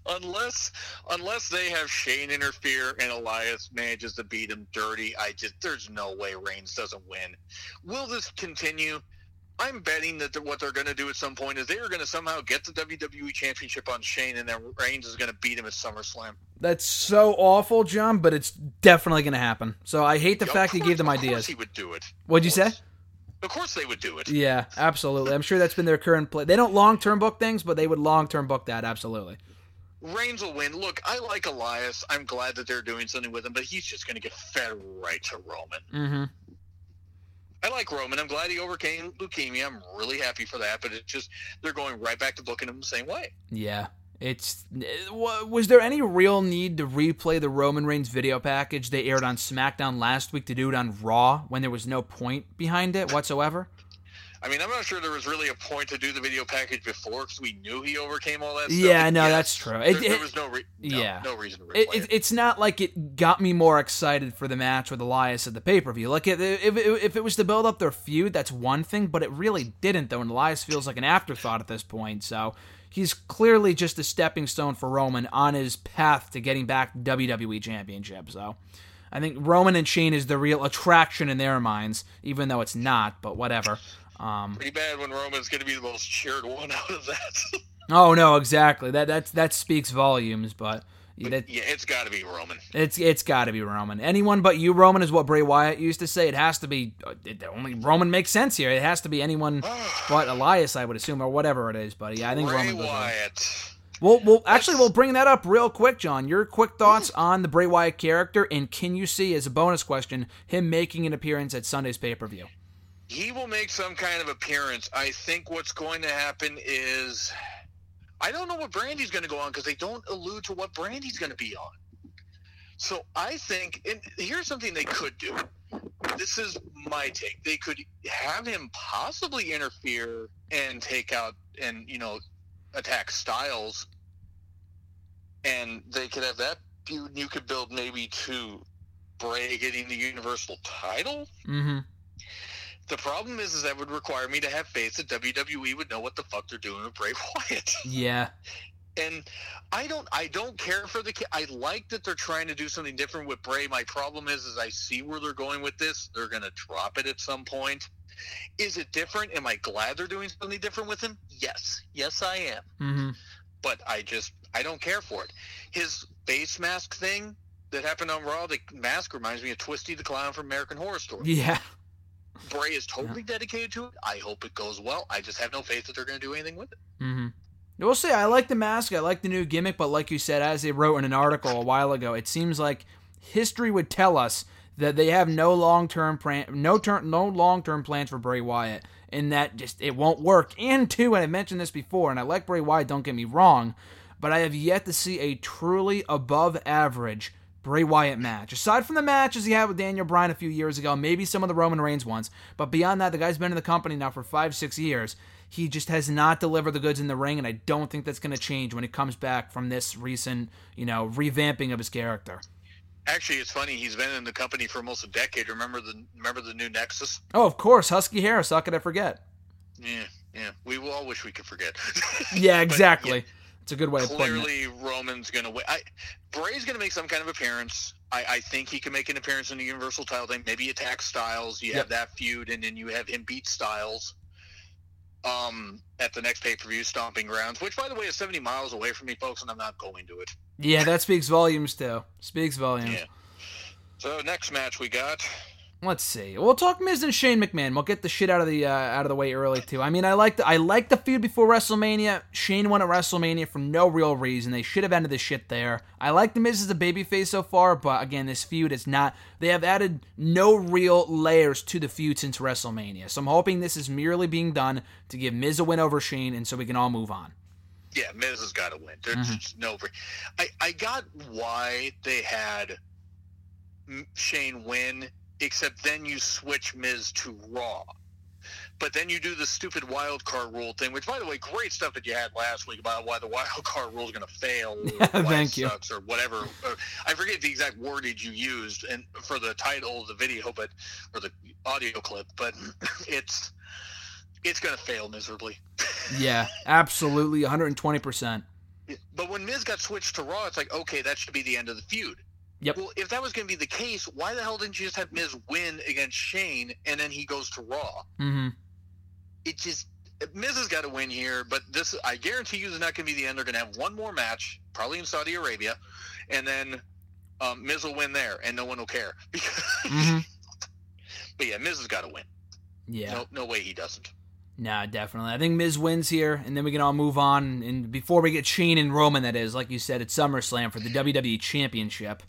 unless unless they have Shane interfere and Elias manages to beat him dirty, I just there's no way Reigns doesn't win. Will this continue? I'm betting that what they're going to do at some point is they are going to somehow get the WWE Championship on Shane, and then Reigns is going to beat him at SummerSlam. That's so awful, John, but it's definitely going to happen. So I hate the Of fact you course- gave them of course ideas. he would do it. What'd you say? Of course they would do it. Yeah, absolutely. I'm sure that's been their current play. They don't long term book things, but they would long term book that absolutely. Reigns will win. Look, I like Elias. I'm glad that they're doing something with him, but he's just going to get fed right to Roman. Mm-hmm. I like Roman. I'm glad he overcame leukemia. I'm really happy for that. But it's just they're going right back to booking him the same way. Yeah. It's was there any real need to replay the Roman Reigns video package they aired on SmackDown last week to do it on Raw when there was no point behind it whatsoever? I mean, I'm not sure there was really a point to do the video package before because we knew he overcame all that. Stuff. Yeah, no, yes, that's true. There, it, there was no, re- no, yeah, no reason to it, it, It's not like it got me more excited for the match with Elias at the pay per view. Like, if, if, if it was to build up their feud, that's one thing, but it really didn't, though. And Elias feels like an afterthought at this point. So he's clearly just a stepping stone for Roman on his path to getting back WWE Championship. So. I think Roman and Shane is the real attraction in their minds, even though it's not, but whatever. Um, Pretty bad when Roman's going to be the most cheered one out of that. oh no, exactly. That that that speaks volumes. But, but that, yeah, it's got to be Roman. It's it's got to be Roman. Anyone but you, Roman, is what Bray Wyatt used to say. It has to be. It, only Roman makes sense here. It has to be anyone but Elias, I would assume, or whatever it is. But yeah, I think Bray Roman goes Wyatt. Well, well, actually, we'll bring that up real quick, John. Your quick thoughts on the Bray Wyatt character, and can you see, as a bonus question, him making an appearance at Sunday's pay per view? He will make some kind of appearance. I think what's going to happen is I don't know what Brandy's going to go on because they don't allude to what Brandy's going to be on. So I think, and here's something they could do. This is my take. They could have him possibly interfere and take out and you know attack Styles, and they could have that feud. You could build maybe to Bray getting the Universal title. Mm-hmm. The problem is, is that would require me to have faith that WWE would know what the fuck they're doing with Bray Wyatt. Yeah. And I don't, I don't care for the. I like that they're trying to do something different with Bray. My problem is, is I see where they're going with this. They're going to drop it at some point. Is it different? Am I glad they're doing something different with him? Yes, yes, I am. Mm-hmm. But I just, I don't care for it. His face mask thing that happened on Raw, the mask reminds me of Twisty the Clown from American Horror Story. Yeah. Bray is totally yeah. dedicated to it. I hope it goes well. I just have no faith that they're going to do anything with it. Mm-hmm. We'll see. I like the mask. I like the new gimmick, but like you said, as they wrote in an article a while ago, it seems like history would tell us that they have no long term plan, no term, no long term plans for Bray Wyatt, and that just it won't work. And two, and I mentioned this before, and I like Bray Wyatt. Don't get me wrong, but I have yet to see a truly above average Bray Wyatt match. Aside from the matches he had with Daniel Bryan a few years ago, maybe some of the Roman Reigns ones, but beyond that, the guy's been in the company now for five, six years. He just has not delivered the goods in the ring, and I don't think that's going to change when he comes back from this recent, you know, revamping of his character. Actually, it's funny. He's been in the company for almost a decade. Remember the remember the new Nexus? Oh, of course, Husky Harris. How could I forget? Yeah, yeah. We all wish we could forget. yeah, exactly. yeah, it's a good way of putting it. Clearly, Roman's going to win. I, Bray's going to make some kind of appearance. I, I, think he can make an appearance in the Universal title thing. Maybe attack Styles. You yep. have that feud, and then you have him beat Styles um, at the next pay per view, Stomping Grounds, which, by the way, is 70 miles away from me, folks, and I'm not going to it. Yeah, that speaks volumes, too. Speaks volumes. Yeah. So, next match we got Let's see. We'll talk Miz and Shane McMahon. We'll get the shit out of the uh, out of the way early too. I mean, I like the I like the feud before WrestleMania. Shane won at WrestleMania for no real reason. They should have ended the shit there. I like the Miz as a babyface so far, but again, this feud is not. They have added no real layers to the feud since WrestleMania. So I'm hoping this is merely being done to give Miz a win over Shane, and so we can all move on. Yeah, Miz has got to win. There's mm-hmm. just no. I I got why they had Shane win except then you switch Miz to Raw. But then you do the stupid wild card rule thing, which, by the way, great stuff that you had last week about why the wild card rule is going to fail. Thank you. Or whatever. Uh, I forget the exact wordage you used and for the title of the video, but or the audio clip, but it's it's going to fail miserably. yeah, absolutely, 120. percent But when Miz got switched to Raw, it's like okay, that should be the end of the feud. Yep. Well, if that was going to be the case, why the hell didn't you just have Miz win against Shane and then he goes to Raw? Mm-hmm. It just Miz has got to win here, but this I guarantee you is not going to be the end. They're going to have one more match, probably in Saudi Arabia, and then um, Miz will win there, and no one will care. mm-hmm. But yeah, Miz has got to win. Yeah. No, no way he doesn't. Nah, definitely. I think Miz wins here, and then we can all move on. And before we get Shane and Roman, that is, like you said, it's SummerSlam for the WWE Championship.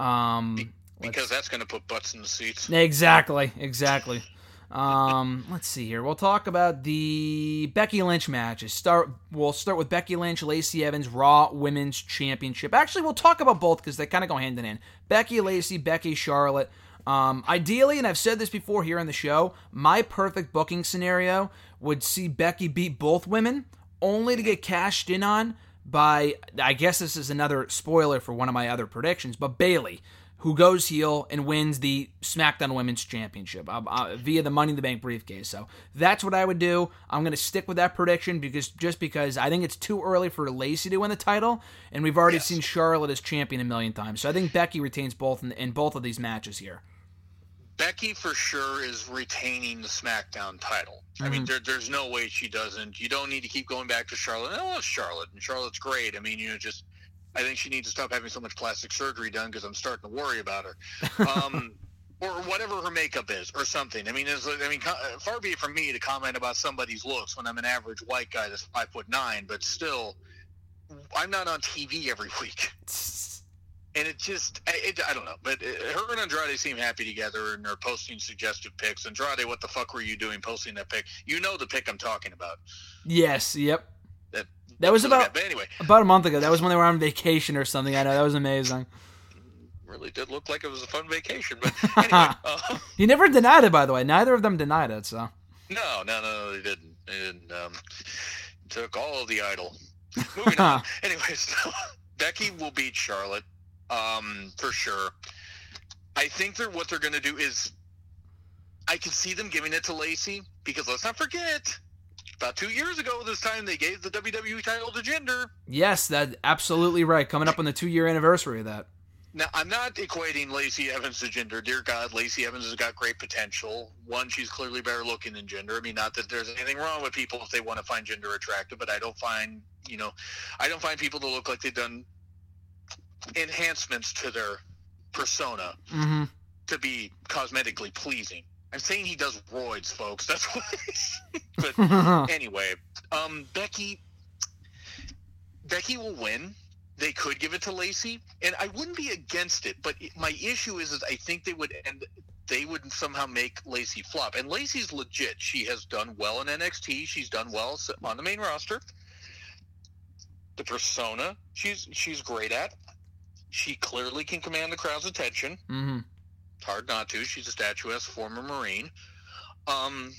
Um, because that's going to put butts in the seats. Exactly, exactly. Um, let's see here. We'll talk about the Becky Lynch matches. Start. We'll start with Becky Lynch, Lacey Evans, Raw Women's Championship. Actually, we'll talk about both because they kind of go hand in hand. Becky, Lacey, Becky, Charlotte. Um, ideally, and I've said this before here on the show, my perfect booking scenario would see Becky beat both women, only to get cashed in on by. I guess this is another spoiler for one of my other predictions, but Bayley, who goes heel and wins the SmackDown Women's Championship uh, uh, via the Money in the Bank briefcase. So that's what I would do. I'm going to stick with that prediction because just because I think it's too early for Lacey to win the title, and we've already yes. seen Charlotte as champion a million times. So I think Becky retains both in, in both of these matches here. Becky for sure is retaining the SmackDown title. Mm-hmm. I mean, mm-hmm. there, there's no way she doesn't. You don't need to keep going back to Charlotte. I love Charlotte, and Charlotte's great. I mean, you know, just I think she needs to stop having so much plastic surgery done because I'm starting to worry about her. Um, or whatever her makeup is, or something. I mean, it's, I mean, far be it from me to comment about somebody's looks when I'm an average white guy that's five foot nine, but still, I'm not on TV every week. And it just, it, I don't know, but her and Andrade seem happy together, and they're posting suggestive pics. Andrade, what the fuck were you doing posting that pic? You know the pic I'm talking about. Yes. Yep. That was about but anyway about a month ago. That was when they were on vacation or something. I know that was amazing. Really did look like it was a fun vacation, but anyway, uh, he never denied it. By the way, neither of them denied it. So no, no, no, they didn't. They didn't. Um, took all of the idol. Moving on. Anyway, so Becky will beat Charlotte um, for sure. I think they're what they're going to do is I can see them giving it to Lacey because let's not forget about two years ago this time they gave the WWE title to Jinder. Yes, that's absolutely right. Coming up on the two year anniversary of that. Now I'm not equating Lacey Evans to Jinder. Dear God, Lacey Evans has got great potential. One, she's clearly better looking than Jinder. I mean, not that there's anything wrong with people if they want to find Jinder attractive, but I don't find you know, I don't find people to look like they've done enhancements to their persona mm-hmm. to be cosmetically pleasing. I'm saying he does roids, folks. That's what. but anyway, um, Becky. Becky will win. They could give it to Lacey, and I wouldn't be against it. But my issue is, is I think they would end. They would somehow make Lacey flop, and Lacey's legit. She has done well in NXT. She's done well on the main roster. The persona she's she's great at. She clearly can command the crowd's attention. Mm-hmm hard not to. She's a statuesque former Marine. Um,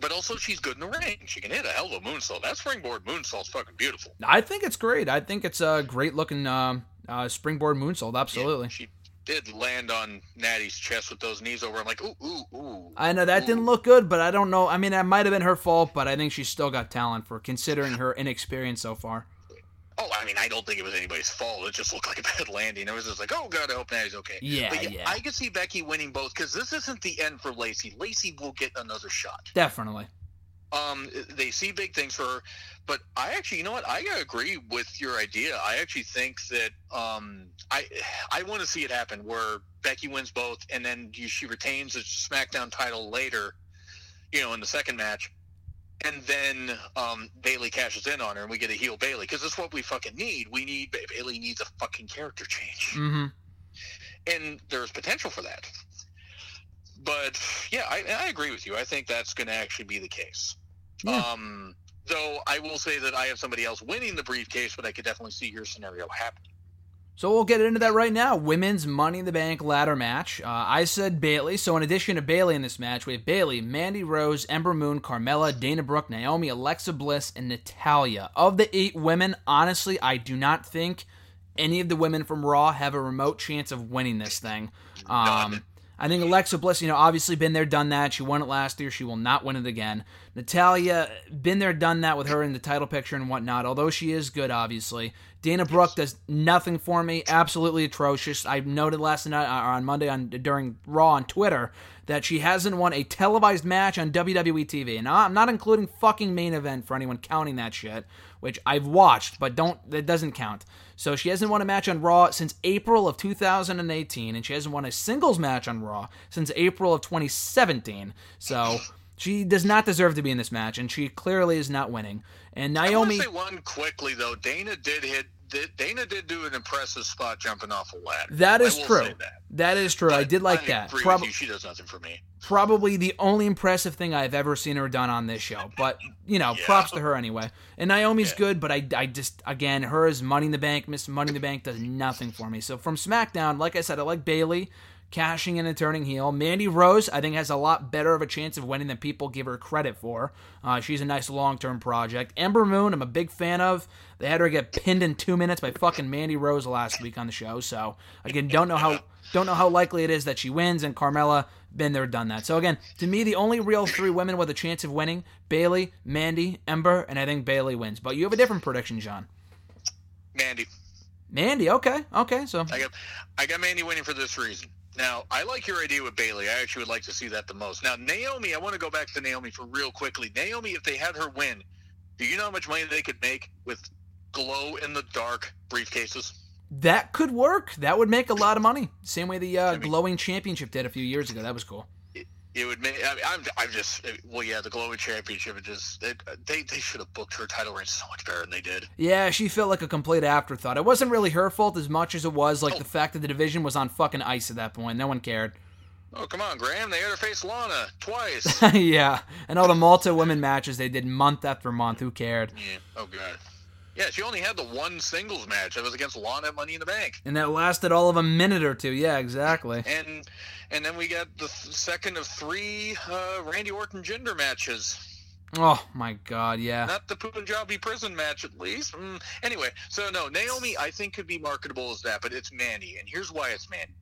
but also she's good in the ring. She can hit a hell of a moonsault. That springboard moonsault's fucking beautiful. I think it's great. I think it's a great looking uh, uh, springboard moonsault. Absolutely. Yeah, she did land on Natty's chest with those knees over. I'm like, ooh, ooh, ooh. I know that ooh. didn't look good, but I don't know. I mean, that might have been her fault, but I think she's still got talent for considering her inexperience so far. Oh, I mean, I don't think it was anybody's fault. It just looked like a bad landing. It was just like, oh god, I hope Natty's okay. Yeah, but yeah, yeah. I could see Becky winning both because this isn't the end for Lacey. Lacey will get another shot. Definitely. Um, they see big things for her, but I actually, you know what? I agree with your idea. I actually think that um, I I want to see it happen where Becky wins both, and then she retains the SmackDown title later. You know, in the second match and then um, Bayley cashes in on her, and we get a heel Bayley because that's what we fucking need. We need Bayley needs a fucking character change, mm-hmm. and there's potential for that. But yeah, I, I agree with you. I think that's going to actually be the case. Yeah. Um, though I will say that I have somebody else winning the briefcase, but I could definitely see your scenario happening. So we'll get into that right now. Women's Money in the Bank ladder match. Uh, I said Bayley. So in addition to Bayley in this match, we have Bayley, Mandy Rose, Ember Moon, Carmella, Dana Brooke, Naomi, Alexa Bliss, and Natalya. Of the eight women, honestly, I do not think any of the women from Raw have a remote chance of winning this thing. Um, I think Alexa Bliss, you know, obviously been there, done that. She won it last year. She will not win it again. Natalya, been there, done that with her in the title picture and whatnot, although she is good, obviously. Dana Brooke does nothing for me. Absolutely atrocious. I noted last night uh, or on Monday on during Raw on Twitter that she hasn't won a televised match on WWE TV. And I'm not including fucking main event for anyone counting that shit, which I've watched, but don't that doesn't count. So she hasn't won a match on Raw since April of 2018, and she hasn't won a singles match on Raw since April of 2017. So She does not deserve to be in this match, and she clearly is not winning. And I Naomi, want to say one quickly though. Dana did hit. Dana did do an impressive spot jumping off a ladder. That is true. That. That is true. I did like I that. Prob-. She does nothing for me. probably the only impressive thing I've ever seen her done on this show. But you know, Yeah. props to her anyway. And Naomi's Yeah. good, but I, I just again, her as Money in the Bank, Miss Money in the Bank does nothing for me. So from SmackDown, like I said, I like Bayley cashing in and turning heel. Mandy Rose, I think, has a lot better of a chance of winning than people give her credit for. Uh, she's a nice long term project. Ember Moon, I'm a big fan of. They had her get pinned in two minutes by fucking Mandy Rose last week on the show. So again, don't know how don't know how likely it is that she wins. And Carmella, been there, done that. So again, to me, the only real three women with a chance of winning: Bayley, Mandy, Ember, and I think Bayley wins. But you have a different prediction, John. Mandy. Mandy, okay, okay. So I got I got Mandy winning for this reason. Now, I like your idea with Bayley. I actually would like to see that the most. Now, Naomi, I want to go back to Naomi for real quickly. Naomi, if they had her win, do you know how much money they could make with glow in the dark briefcases? that could work. That would make a lot of money. Same way the uh, I mean- glowing championship did a few years ago. That was cool. It would make. I mean, I'm, I'm just. Well, yeah, the glowing championship. It just. It, they they should have booked her title reign so much better than they did. Yeah, she felt like a complete afterthought. It wasn't really her fault as much as it was like Oh. the fact that the division was on fucking ice at that point. No one cared. Oh come on, Graham! They face Lana twice. yeah, and all the Malta women matches they did month after month. Who cared? yeah. Oh god. Yeah, she only had the one singles match. That was against Lana at Money in the Bank. And that lasted all of a minute or two. Yeah, exactly. And and then we got the th- second of three uh, Randy Orton Jinder matches. Oh my god, yeah. Not the Punjabi prison match, at least. Mm. Anyway, so no, Naomi, I think could be marketable as that, but it's Mandy, and here's why it's Mandy.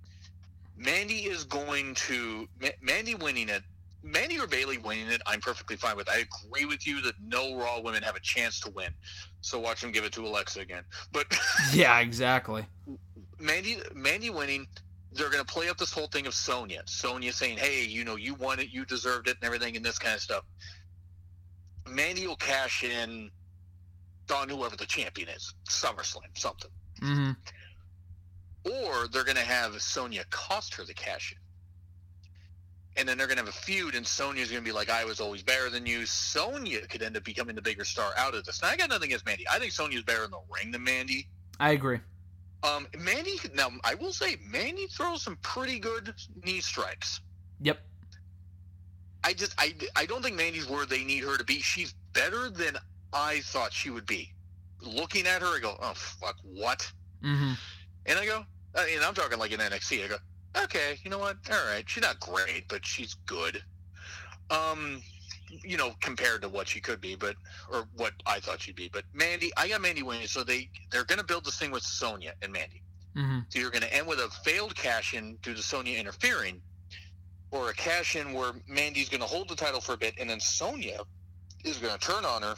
Mandy is going to Ma- Mandy winning it. Mandy or Bayley winning it, I'm perfectly fine with. I agree with you that no Raw women have a chance to win. So watch them give it to Alexa again. But Yeah, exactly. Mandy, Mandy winning, they're going to play up this whole thing of Sonya. Sonya saying, "Hey, you know, you won it, you deserved it, and everything, and this kind of stuff." Mandy will cash in on whoever the champion is, SummerSlam, something, hmm or they're going to have Sonya cost her the cash in. And then they're going to have a feud, and Sonya's going to be like, "I was always better than you." Sonya could end up becoming the bigger star out of this. Now, I got nothing against Mandy. I think Sonya's better in the ring than Mandy. I agree. Um, Mandy. Now, I will say, Mandy throws some pretty good knee strikes. Yep. I just, I, I don't think Mandy's where they need her to be. She's better than I thought she would be. Looking at her, I go, oh fuck, what? hmm And I go, uh, and I'm talking like in NXT. I go, okay, you know what? All right, she's not great, but she's good. Um, you know, compared to what she could be, but or what I thought she'd be. But Mandy, I got Mandy winning, so they they're going to build this thing with Sonya and Mandy. hmm So you're going to end with a failed cash in due to Sonya interfering, or a cash in where Mandy's going to hold the title for a bit, and then Sonya is going to turn on her,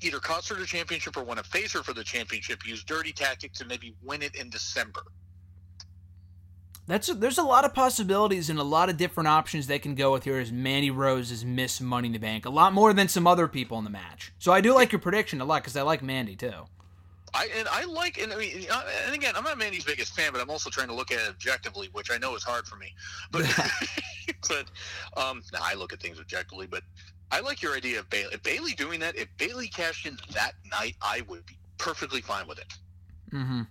either cost her the championship or want to face her for the championship, use dirty tactics, and maybe win it in December. That's there's a lot of possibilities and a lot of different options they can go with here as Mandy Rose is Miss Money in the Bank. A lot more than some other people in the match. So I do like your prediction a lot because I like Mandy too. I and I like and I mean and again I'm not Mandy's biggest fan, but I'm also trying to look at it objectively, which I know is hard for me. But but um, nah, I look at things objectively. But I like your idea of Bayley. If Bayley doing that, if Bayley cashed in that night, I would be perfectly fine with it. hmm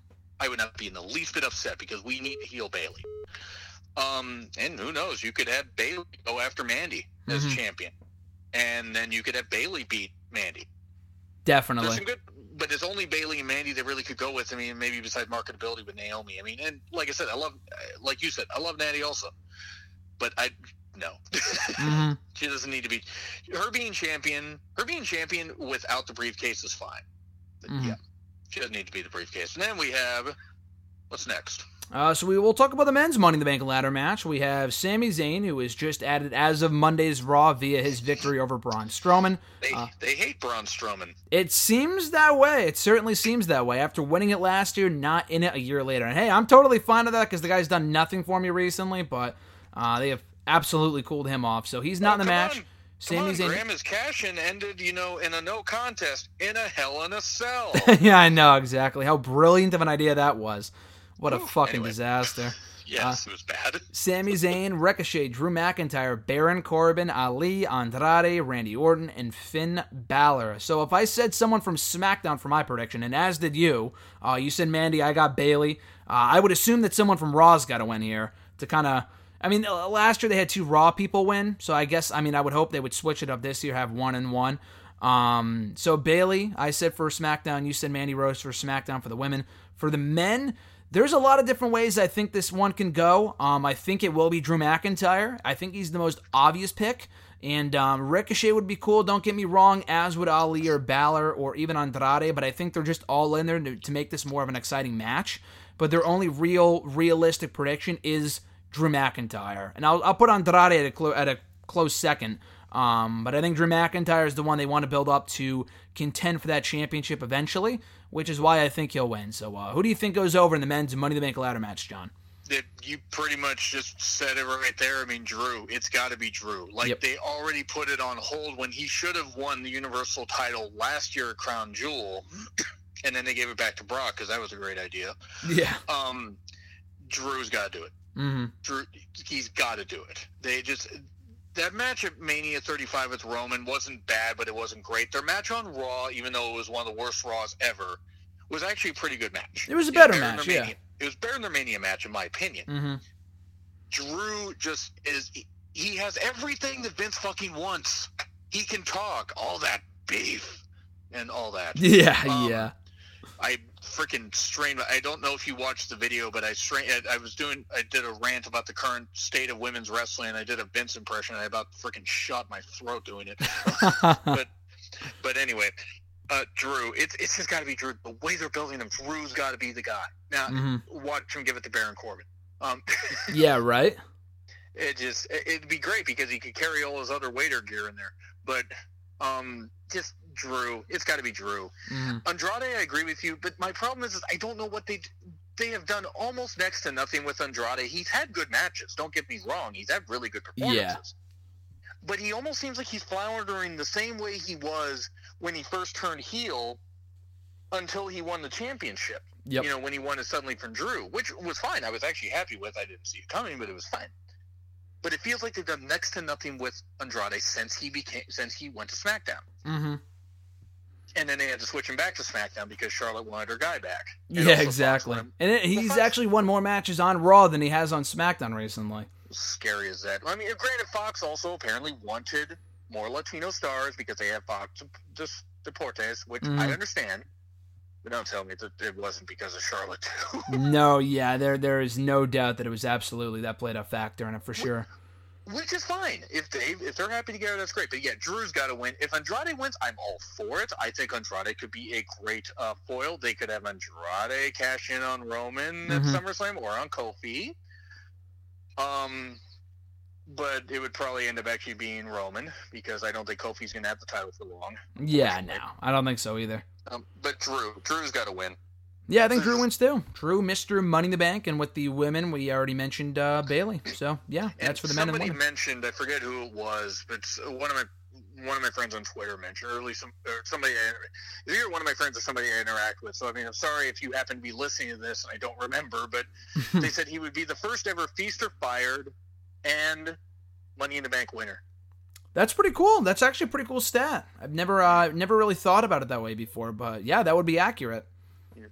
I would not be in the least bit upset because we need to heel Bayley. Um, and who knows? You could have Bayley go after Mandy as Mhm. champion, and then you could have Bayley beat Mandy. There's Definitely. some good, but it's only Bayley and Mandy that really could go with. I mean, maybe besides marketability with Naomi. I mean, and like I said, I love, like you said, I love Natty also, but I no, hmm she doesn't need to be. Her being champion, her being champion without the briefcase is fine. Mhm. Yeah, she doesn't need to be the briefcase. And then we have what's next? Uh, so we will talk about the men's Money in the Bank ladder match. We have Sami Zayn, who was just added as of Monday's Raw via his victory over Braun Strowman. They Uh, they hate Braun Strowman. It seems that way. It certainly seems that way. After winning it last year, not in it a year later. And hey, I'm totally fine with that because the guy's done nothing for me recently, but uh, they have absolutely cooled him off. So he's not Oh, in the match. on. Sami Come on. Graham, his cash in ended, you know, in a no contest in a Hell in a Cell. yeah, I know exactly how brilliant of an idea that was. What a fucking anyway. disaster. Yes, uh, it was bad. Sami Zayn, Ricochet, Drew McIntyre, Baron Corbin, Ali, Andrade, Randy Orton, and Finn Balor. So if I said someone from SmackDown for my prediction, and as did you, uh, you said Mandy, I got Bayley. Uh, I would assume that someone from Raw's got to win here to kind of. I mean, uh, last year they had two Raw people win, so I guess I mean I would hope they would switch it up this year, have one and one. Um, so Bayley, I said for SmackDown. You said Mandy Rose for SmackDown for the women. For the men, there's a lot of different ways I think this one can go. Um, I think it will be Drew McIntyre. I think he's the most obvious pick. And um, Ricochet would be cool, don't get me wrong, as would Ali or Balor or even Andrade, but I think they're just all in there to, to make this more of an exciting match. But their only real, realistic prediction is Drew McIntyre. And I'll, I'll put Andrade at a, clo- at a close second. Um, but I think Drew McIntyre is the one they want to build up to contend for that championship eventually, which is why I think he'll win. So, uh, who do you think goes over in the men's Money in the Bank ladder match, John? It, you pretty much just said it right there. I mean, Drew. It's got to be Drew. Like yep. they already put it on hold when he should have won the Universal title last year at Crown Jewel, and then they gave it back to Brock because that was a great idea. Yeah. Um, Drew's got to do it. Mm-hmm. Drew, he's got to do it. They just that match at Mania 35 with Roman wasn't bad, but it wasn't great. Their match on Raw, even though it was one of the worst Raws ever, was actually a pretty good match. It was a better match, yeah. Mania, it was better than their Mania match, in my opinion. Mm-hmm. Drew just is. He has everything that Vince fucking wants. He can talk, all that beef, and all that. Yeah, um, yeah. I freaking strained. I don't know if you watched the video, but I strained. I was doing. I did a rant about the current state of women's wrestling. I did a Vince impression. I about freaking shot my throat doing it. but but anyway, uh, Drew. It's it's just got to be Drew. The way they're building him, Drew's got to be the guy. Now mm-hmm. watch him give it to Baron Corbin. Um, yeah, right. It just it'd be great because he could carry all his other waiter gear in there, but um, just Drew. It's got to be Drew. Mm-hmm. Andrade, I agree with you, but my problem is, is I don't know what they they have done almost next to nothing with Andrade. He's had good matches. Don't get me wrong. He's had really good performances. Yeah. But he almost seems like he's floundering the same way he was when he first turned heel until he won the championship. Yep. You know, when he won it suddenly from Drew, which was fine. I was actually happy with. I didn't see it coming, but it was fine. But it feels like they've done next to nothing with Andrade since he became since he went to SmackDown. Mm-hmm and then they had to switch him back to SmackDown because Charlotte wanted her guy back. And yeah, exactly. And it, he's Fox, actually won more matches on Raw than he has on SmackDown recently. Scary as that. I mean, granted, Fox also apparently wanted more Latino stars because they have Fox Deportes, which mm. I understand. But don't tell me that it wasn't because of Charlotte too. no, yeah, there there is no doubt that it was absolutely that played a factor in it for sure which is fine. If they if they're happy together, that's great. But yeah, Drew's got to win. If Andrade wins, I'm all for it. I think Andrade could be a great uh, foil. They could have Andrade cash in on Roman mm-hmm. at SummerSlam or on Kofi. Um, but it would probably end up actually being Roman because I don't think Kofi's going to have the title for long. Yeah, no, I don't think so either. Um, but Drew, Drew's got to win. Yeah, I think Drew wins too. Drew, Mister Money in the Bank, and with the women, we already mentioned uh, Bayley. So yeah, that's for the men and women. Somebody mentioned, I forget who it was, but one of my one of my friends on Twitter mentioned, or at least some, or somebody, either one of my friends or somebody I interact with. So I mean, I'm sorry if you happen to be listening to this and I don't remember, but they said he would be the first ever feast or fired and Money in the Bank winner. That's pretty cool. That's actually a pretty cool stat. I've never uh, never really thought about it that way before, but yeah, that would be accurate.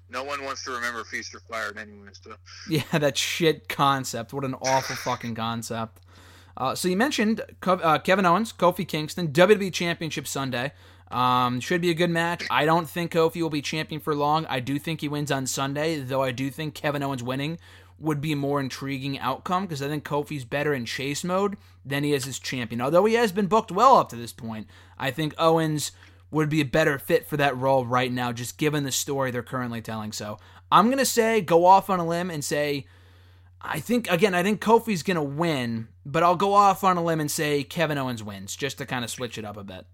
No one wants to remember Feast or Fired anyways. So. Yeah, that shit concept. What an awful fucking concept. Uh, so you mentioned uh, Kevin Owens, Kofi Kingston, WWE Championship Sunday. Um, should be a good match. I don't think Kofi will be champion for long. I do think he wins on Sunday, though I do think Kevin Owens winning would be a more intriguing outcome because I think Kofi's better in chase mode than he is as champion. Although he has been booked well up to this point, I think Owens would be a better fit for that role right now, just given the story they're currently telling. So I'm going to say, go off on a limb and say, I think, again, I think Kofi's going to win, but I'll go off on a limb and say Kevin Owens wins, just to kind of switch it up a bit.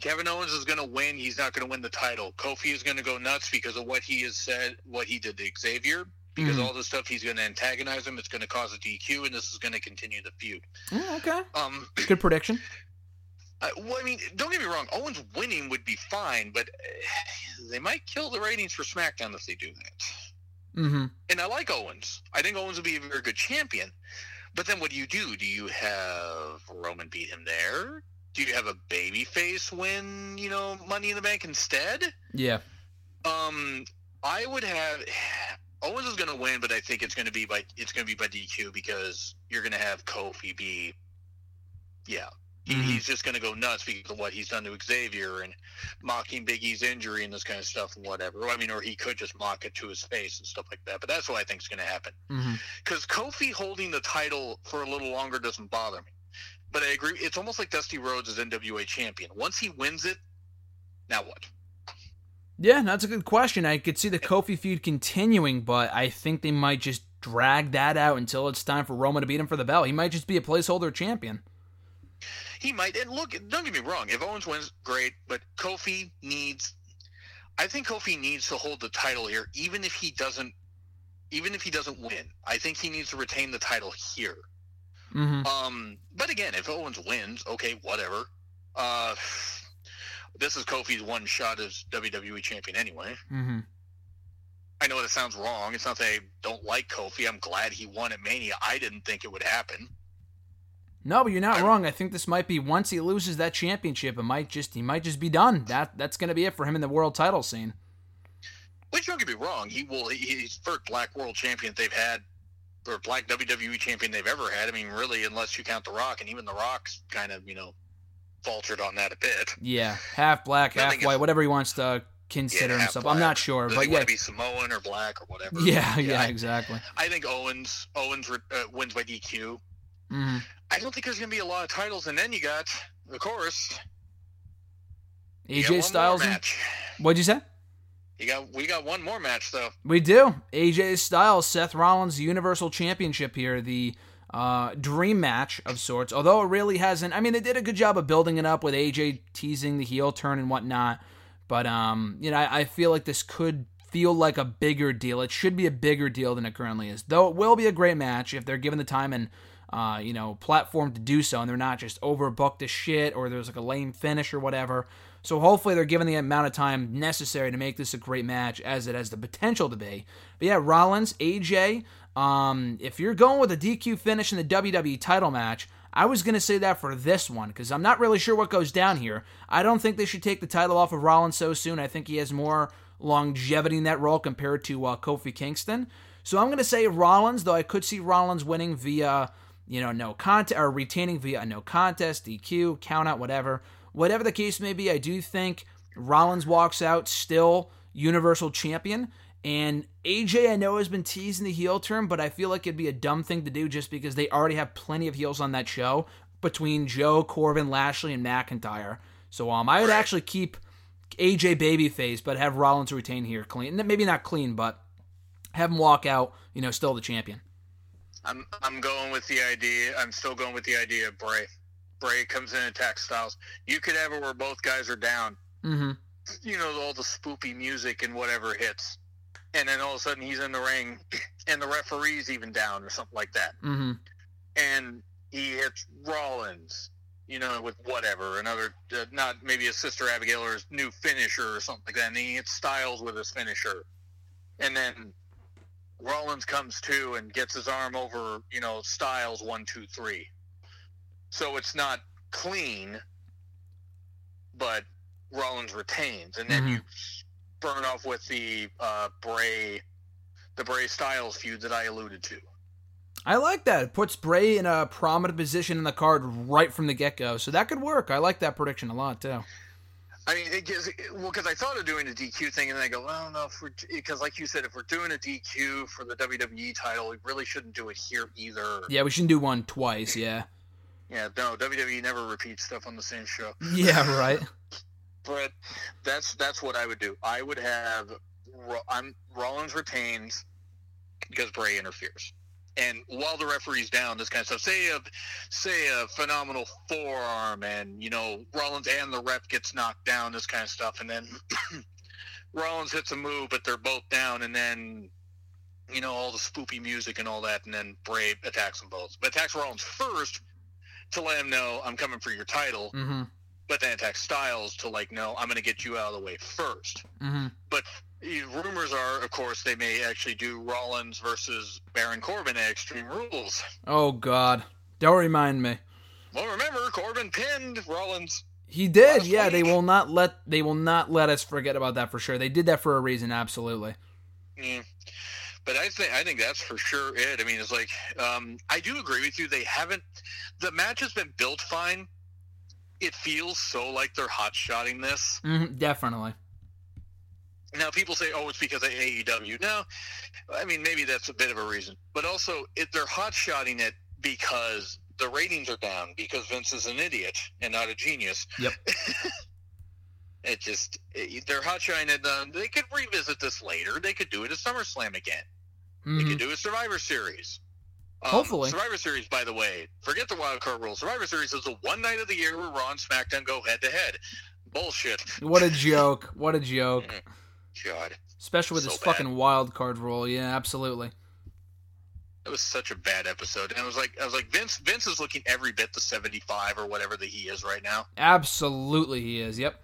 Kevin Owens is going to win. He's not going to win the title. Kofi is going to go nuts because of what he has said, what he did to Xavier, because mm. all the stuff he's going to antagonize him. It's going to cause a DQ, and this is going to continue the feud. Mm, okay. Um, Good prediction. Uh, well, I mean, don't get me wrong. Owens winning would be fine, but uh, they might kill the ratings for SmackDown if they do that. Mm-hmm. And I like Owens. I think Owens would be a very good champion. But then what do you do? Do you have Roman beat him there? Do you have a baby face win, you know, Money in the Bank instead? Yeah. Um, I would have Owens is going to win, but I think it's going to be by it's going to be by DQ because you're going to have Kofi be, yeah, Mhm. he's just going to go nuts because of what he's done to Xavier and mocking Biggie's injury and this kind of stuff and whatever. I mean, or he could just mock it to his face and stuff like that. But that's what I think is going to happen Mm-hmm. because Kofi holding the title for a little longer doesn't bother me. But I agree, it's almost like Dusty Rhodes is NWA champion. Once he wins it, now what? Yeah, that's a good question. I could see the Kofi feud continuing, but I think they might just drag that out until it's time for Roman to beat him for the belt. He might just be a placeholder champion. He might. And look, don't get me wrong. If Owens wins, great. But Kofi needs. I think Kofi needs to hold the title here, even if he doesn't. Even if he doesn't win, I think he needs to retain the title here. Mm-hmm. Um, but again, if Owens wins, okay, whatever. Uh, this is Kofi's one shot as WWE champion anyway. Mm-hmm. I know that sounds wrong. It's not that I don't like Kofi. I'm glad he won at Mania. I didn't think it would happen. No, but you're not wrong. I think this might be once he loses that championship, it might just he might just be done. That that's going to be it for him in the world title scene. Which don't get me wrong, he will. he- He's first black world champion they've had, or black WWE champion they've ever had. I mean, really, unless you count The Rock, and even The Rock's kind of you know faltered on that a bit. Yeah, half black, half white, whatever he wants to consider Yeah, himself. I'm not sure, Does but he yeah, be Samoan or black or whatever? yeah, yeah, I, exactly. I think Owens Owens uh, wins by DQ. Hmm I don't think there's going to be a lot of titles, and then you got, of course, AJ Styles. and-. What'd you say? You got we got one more match though. We do. AJ Styles, Seth Rollins, Universal Championship here, the uh, dream match of sorts. Although it really hasn't. I mean, they did a good job of building it up with AJ teasing the heel turn and whatnot. But um, you know, I, I feel like this could feel like a bigger deal. It should be a bigger deal than it currently is. Though it will be a great match if they're given the time and uh, you know, platform to do so, and they're not just overbooked as shit or there's like a lame finish or whatever. So hopefully they're given the amount of time necessary to make this a great match as it has the potential to be. But yeah, Rollins, AJ, um, if you're going with a DQ finish in the WWE title match, I was going to say that for this one because I'm not really sure what goes down here. I don't think they should take the title off of Rollins so soon. I think he has more longevity in that role compared to uh, Kofi Kingston. So I'm going to say Rollins, though I could see Rollins winning via, you know, no contest or retaining via no contest, DQ, count out, whatever. Whatever the case may be, I do think Rollins walks out still Universal Champion. And AJ, I know, has been teasing the heel turn, but I feel like it'd be a dumb thing to do just because they already have plenty of heels on that show between Joe, Corbin, Lashley, and McIntyre. So um, I would actually keep AJ babyface, but have Rollins retain here clean. Maybe not clean, but have him walk out, you know, still the champion. I'm I'm going with the idea. I'm still going with the idea of Bray. Bray comes in and attacks Styles. You could have it where both guys are down. Mm-hmm. You know, all the spoopy music and whatever hits, and then all of a sudden he's in the ring, and the referee's even down or something like that, Mm-hmm. and he hits Rollins. You know, with whatever another, uh, not maybe a Sister Abigail or his new finisher or something like that, and he hits Styles with his finisher, and then Rollins comes to and gets his arm over, you know, Styles one, two, three. So it's not clean, but Rollins retains, and then Mhm. you burn off with the uh, Bray, the Bray Styles feud that I alluded to. I like that. It puts Bray in a prominent position in the card right from the get go. So that could work. I like that prediction a lot, too. I mean, it gives well because I thought of doing a DQ thing, and then I go, well, no, because like you said, if we're doing a DQ for the WWE title, we really shouldn't do it here either. Yeah, we shouldn't do one twice. Yeah. Yeah, no, WWE never repeats stuff on the same show. Yeah, right. but that's that's what I would do. I would have I'm Rollins retains because Bray interferes, and while the referee's down, this kind of stuff. Say a say a phenomenal forearm, and you know Rollins and the ref gets knocked down, this kind of stuff, and then Rollins hits a move, but they're both down, and then you know all the spoopy music and all that, and then Bray attacks them both, but attacks Rollins first to let him know I'm coming for your title Mm-hmm. but then attacks Styles to like, no, I'm going to get you out of the way first. Mm-hmm. But rumors are, of course, they may actually do Rollins versus Baron Corbin at Extreme Rules. Oh God, don't remind me. Well, remember Corbin pinned Rollins. He did, yeah. Week. They will not let they will not let us forget about that for sure. They did that for a reason, absolutely. Yeah. But I think I think that's for sure it. I mean, it's like um, I do agree with you. They haven't. The match has been built fine. It feels so like they're hot shotting this. Mm-hmm, definitely. Now people say, "Oh, it's because of AEW." No, I mean maybe that's a bit of a reason, but also it, they're hot shotting it because the ratings are down because Vince is an idiot and not a genius. Yep. it just it, they're hot shotting it. Um, they could revisit this later. They could do it at SummerSlam again. Mm-hmm. They could do a Survivor Series. Um, Hopefully. Survivor Series, by the way, forget the wild card rule. Survivor Series is the one night of the year where Raw and SmackDown go head to head. Bullshit. What a joke. What a joke. God. Especially with so this bad. fucking wild card rule. Yeah, absolutely. It was such a bad episode, and I was like, I was like, Vince, Vince is looking every bit the seventy-five or whatever that he is right now. Absolutely, he is. Yep.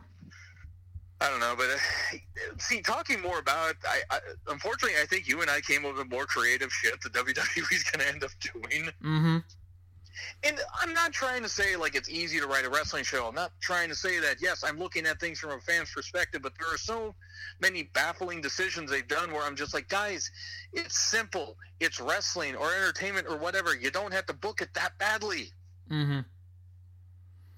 I don't know, but uh, see, talking more about, I, I, unfortunately, I think you and I came up with more creative shit that WWE's going to end up doing. Mm-hmm and I'm not trying to say like it's easy to write a wrestling show. I'm not trying to say that. Yes, I'm looking at things from a fan's perspective, but there are so many baffling decisions they've done where I'm just like, guys, it's simple. It's wrestling or entertainment or whatever. You don't have to book it that badly. Mm-hmm.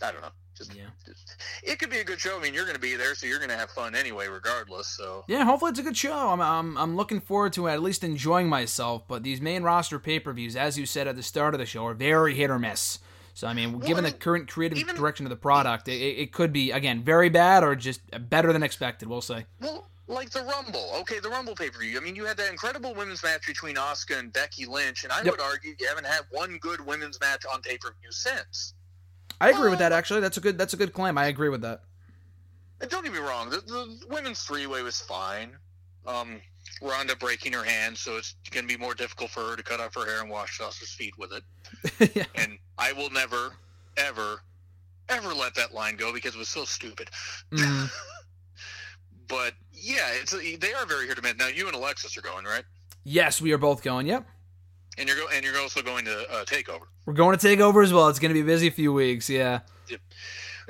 I don't know. Just, yeah. Just, it could be a good show. I mean, you're going to be there, so you're going to have fun anyway, regardless. So yeah, hopefully it's a good show. I'm, I'm, I'm looking forward to at least enjoying myself. But these main roster pay per views, as you said at the start of the show, are very hit or miss. So I mean, well, given the current creative even, direction of the product, it, it could be again very bad or just better than expected. We'll say. Well, like the Rumble. Okay, the Rumble pay per view. I mean, you had that incredible women's match between Asuka and Becky Lynch, and I yep. would argue you haven't had one good women's match on pay per view since. I agree with that. Actually, that's a good that's a good claim. I agree with that. And don't get me wrong, the, the women's three way was fine. Um, Ronda breaking her hand, so it's going to be more difficult for her to cut off her hair and wash Sasha's feet with it. yeah. And I will never, ever, ever let that line go because it was so stupid. Mm. but yeah, it's they are very hit to miss. Now you and Alexis are going, right? Yes, we are both going. Yep. And you're go- and you're also going to uh, Takeover. We're going to Takeover as well. It's going to be a busy few weeks. Yeah. Yep.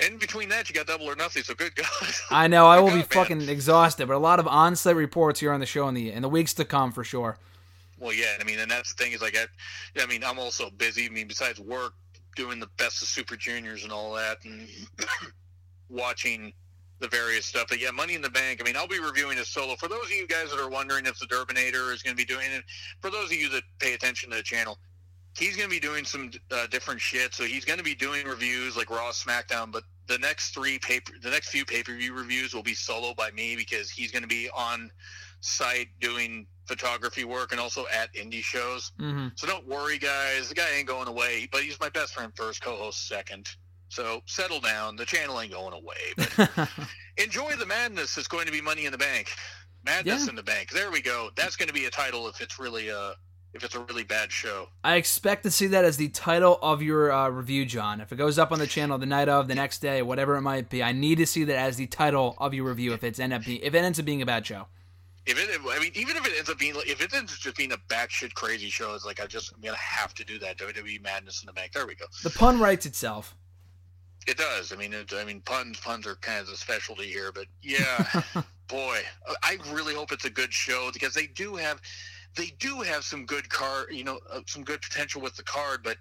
In between that, you got double or nothing. So good God. I know. I will God, be fucking exhausted, but a lot of on-site reports here on the show in the in the weeks to come for sure. Well, yeah. I mean, and that's the thing is like, I, I mean, I'm also busy. I mean, besides work, doing the best of Super Juniors and all that, and watching the various stuff. But yeah, Money in the Bank. I mean, I'll be reviewing a solo. For those of you guys that are wondering if the Durbinator is going to be doing it, for those of you that pay attention to the channel, he's going to be doing some uh, different shit. So he's going to be doing reviews like Raw, SmackDown. But the next three paper, the next few pay per view reviews will be solo by me because he's going to be on site doing photography work and also at indie shows. Mm-hmm. So don't worry, guys. The guy ain't going away, but he's my best friend first, co-host second. So settle down. The channel ain't going away. But enjoy the madness. It's going to be Money in the Bank. Madness yeah. in the Bank. There we go. That's going to be a title if it's really a uh, if it's a really bad show. I expect to see that as the title of your uh, review, John. If it goes up on the channel the night of, the next day, whatever it might be, I need to see that as the title of your review. If it's end up being, if it ends up being a bad show. If it, I mean, even if it ends up being, if it ends up just being a batshit crazy show, it's like I just, I'm gonna have to do that WWE Madness in the Bank. There we go. The pun writes itself. It does. I mean, it, I mean, puns puns are kind of a specialty here, but yeah, boy, I really hope it's a good show because they do have they do have some good card, you know, uh, some good potential with the card, but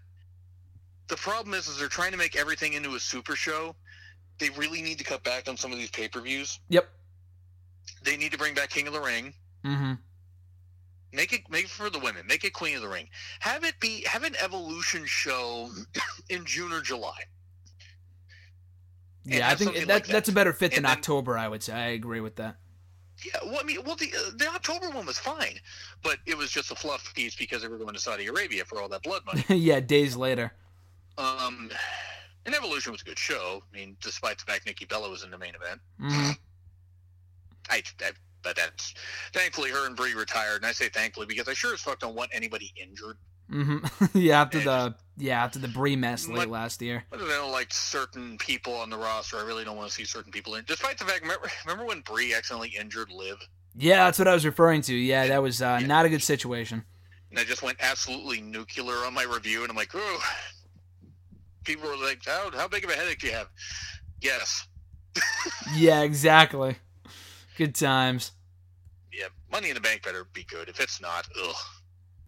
the problem is, is they're trying to make everything into a super show. They really need to cut back on some of these pay per views. Yep. They need to bring back King of the Ring. Mm-hmm. Make it make it for the women. Make it Queen of the Ring. Have it be have an Evolution show in June or July. Yeah, I think that, like that, that's a better fit than then, October. I would say. I agree with that. Yeah, well, I mean, well, the uh, the October one was fine, but it was just a fluff piece because they were going to Saudi Arabia for all that blood money. yeah, days later. Um, and Evolution was a good show. I mean, despite the fact Nikki Bella was in the main event. Mm. I, I, but that's thankfully her and Brie retired, and I say thankfully because I sure as fuck don't want anybody injured. Mm-hmm. yeah, after and the yeah after the Brie mess late last year. I don't like certain people on the roster. I really don't want to see certain people in. Despite the fact, remember, remember when Brie accidentally injured Liv? Yeah, that's what I was referring to. Yeah, that was uh, not a good situation. And I just went absolutely nuclear on my review, and I'm like, oh. People were like, how, how big of a headache do you have? Yes. yeah, exactly. Good times. Yeah, Money in the Bank better be good. If it's not, ugh.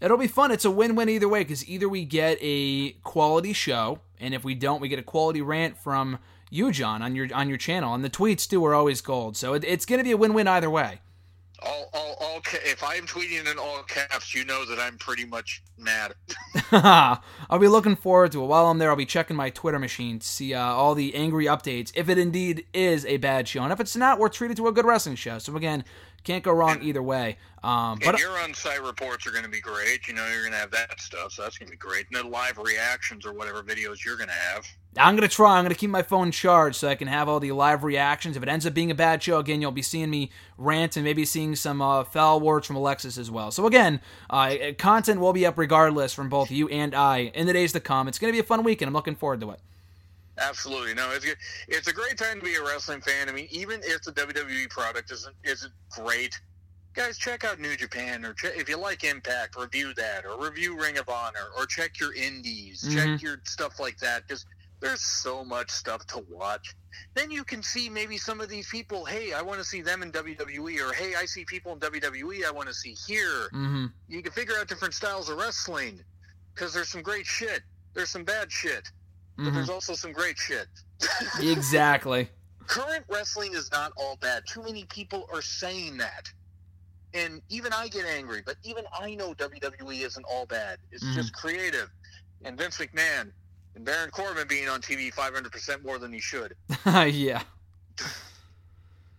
It'll be fun. It's a win-win either way because either we get a quality show, and if we don't, we get a quality rant from you, John, on your on your channel. And the tweets too are always gold, so it, it's going to be a win-win either way. All, all, all. If I'm tweeting in all caps, you know that I'm pretty much mad. I'll be looking forward to it. While I'm there, I'll be checking my Twitter machine to see uh, all the angry updates. If it indeed is a bad show, and if it's not, we're treated to a good wrestling show. So again, can't go wrong either way. Um, but your on-site reports are going to be great. You know, you're going to have that stuff, so that's going to be great. And then live reactions or whatever videos you're going to have. I'm going to try. I'm going to keep my phone charged so I can have all the live reactions. If it ends up being a bad show, again, you'll be seeing me rant and maybe seeing some uh, foul words from Alexis as well. So again, uh, content will be up regardless from both you and I in the days to come. It's going to be a fun weekend. I'm looking forward to it. Absolutely, no. It's it's a great time to be a wrestling fan. I mean, even if the WWE product isn't isn't great, guys, check out New Japan or check, if you like Impact, review that or review Ring of Honor or check your indies, mm-hmm. check your stuff like that because there's so much stuff to watch. Then you can see maybe some of these people. Hey, I want to see them in WWE, or hey, I see people in WWE I want to see here. Mm-hmm. You can figure out different styles of wrestling because there's some great shit. There's some bad shit but mm-hmm. there's also some great shit. exactly. Current wrestling is not all bad. Too many people are saying that. And even I get angry, but even I know WWE isn't all bad. It's mm-hmm. just creative. And Vince McMahon and Baron Corbin being on TV 500% more than he should. yeah.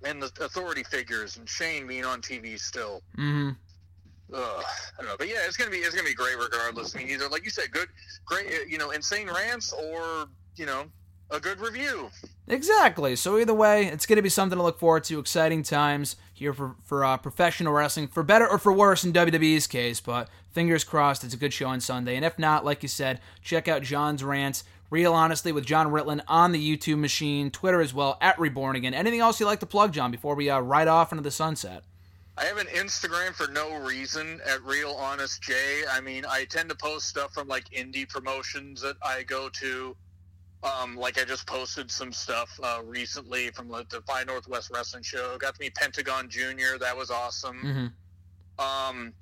And the authority figures and Shane being on TV still. Mm-hmm. Ugh, I don't know, but yeah, it's gonna be it's gonna be great regardless. I mean, either like you said, good, great, uh, you know, insane rants, or you know, a good review. Exactly. So either way, it's going to be something to look forward to. Exciting times here for for uh, professional wrestling, for better or for worse in WWE's case. But fingers crossed, it's a good show on Sunday. And if not, like you said, check out John's rants. Real honestly with John Ritland on the YouTube machine, Twitter as well at Reborn Again. Anything else you'd like to plug, John, before we uh, ride off into the sunset? I have an Instagram for no reason at Real Honest J. I mean, I tend to post stuff from like indie promotions that I go to. Um, like I just posted some stuff uh, recently from the Defy Northwest Wrestling Show. Got to meet Pentagon Junior. That was awesome. Mm-hmm. Um,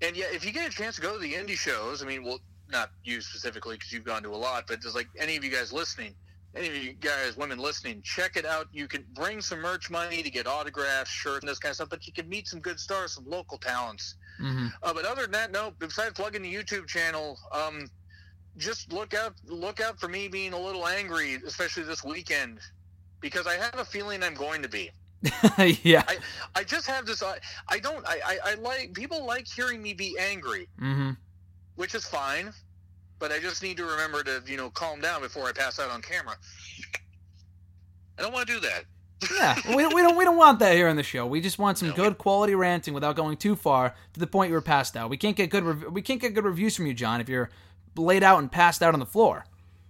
and yeah, if you get a chance to go to the indie shows, I mean, well, not you specifically because you've gone to a lot, but just like any of you guys listening, any of you guys, women listening, check it out. You can bring some merch money to get autographs, shirts, and this kind of stuff, but you can meet some good stars, some local talents. Mm-hmm. Uh, but other than that, no. Besides plugging the YouTube channel, um, just look out look out for me being a little angry, especially this weekend, because I have a feeling I'm going to be. yeah. I, I just have this. I, I don't. I, I, I like people like hearing me be angry, mm-hmm. which is fine but I just need to remember to, you know, calm down before I pass out on camera. I don't want to do that. yeah, we, we don't we don't want that here on the show. We just want some no, good quality ranting without going too far to the point you were passed out. We can't get good rev- we can't get good reviews from you, John, if you're laid out and passed out on the floor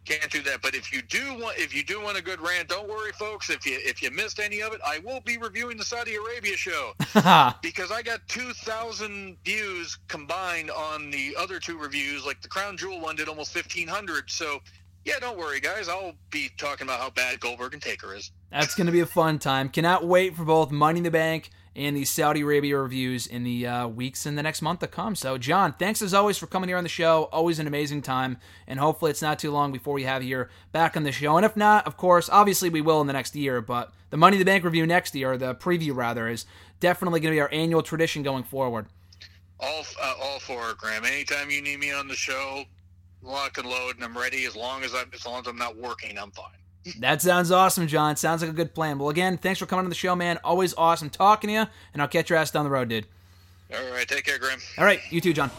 can't do that. But if you do want, if you do want a good rant, don't worry, folks. If you if you missed any of it, I will be reviewing the Saudi Arabia show because I got two thousand views combined on the other two reviews. Like the Crown Jewel one did almost fifteen hundred. So yeah, don't worry, guys. I'll be talking about how bad Goldberg and Taker is. That's going to be a fun time. Cannot wait for both Money in the Bank and the Saudi Arabia reviews in the uh, weeks in the next month to come. So, John, thanks as always for coming here on the show. Always an amazing time. And hopefully, it's not too long before we have you back on the show. And if not, of course, obviously we will in the next year. But the Money in the Bank review next year, the preview rather, is definitely going to be our annual tradition going forward. All, uh, all for it, Graham. Anytime you need me on the show, lock and load, and I'm ready. As long as I'm, as long as I'm not working, I'm fine. That sounds awesome, John. Sounds like a good plan. Well, again, thanks for coming on the show, man. Always awesome talking to you, and I'll catch your ass down the road, dude. All right, take care, Graham. All right, you too, John.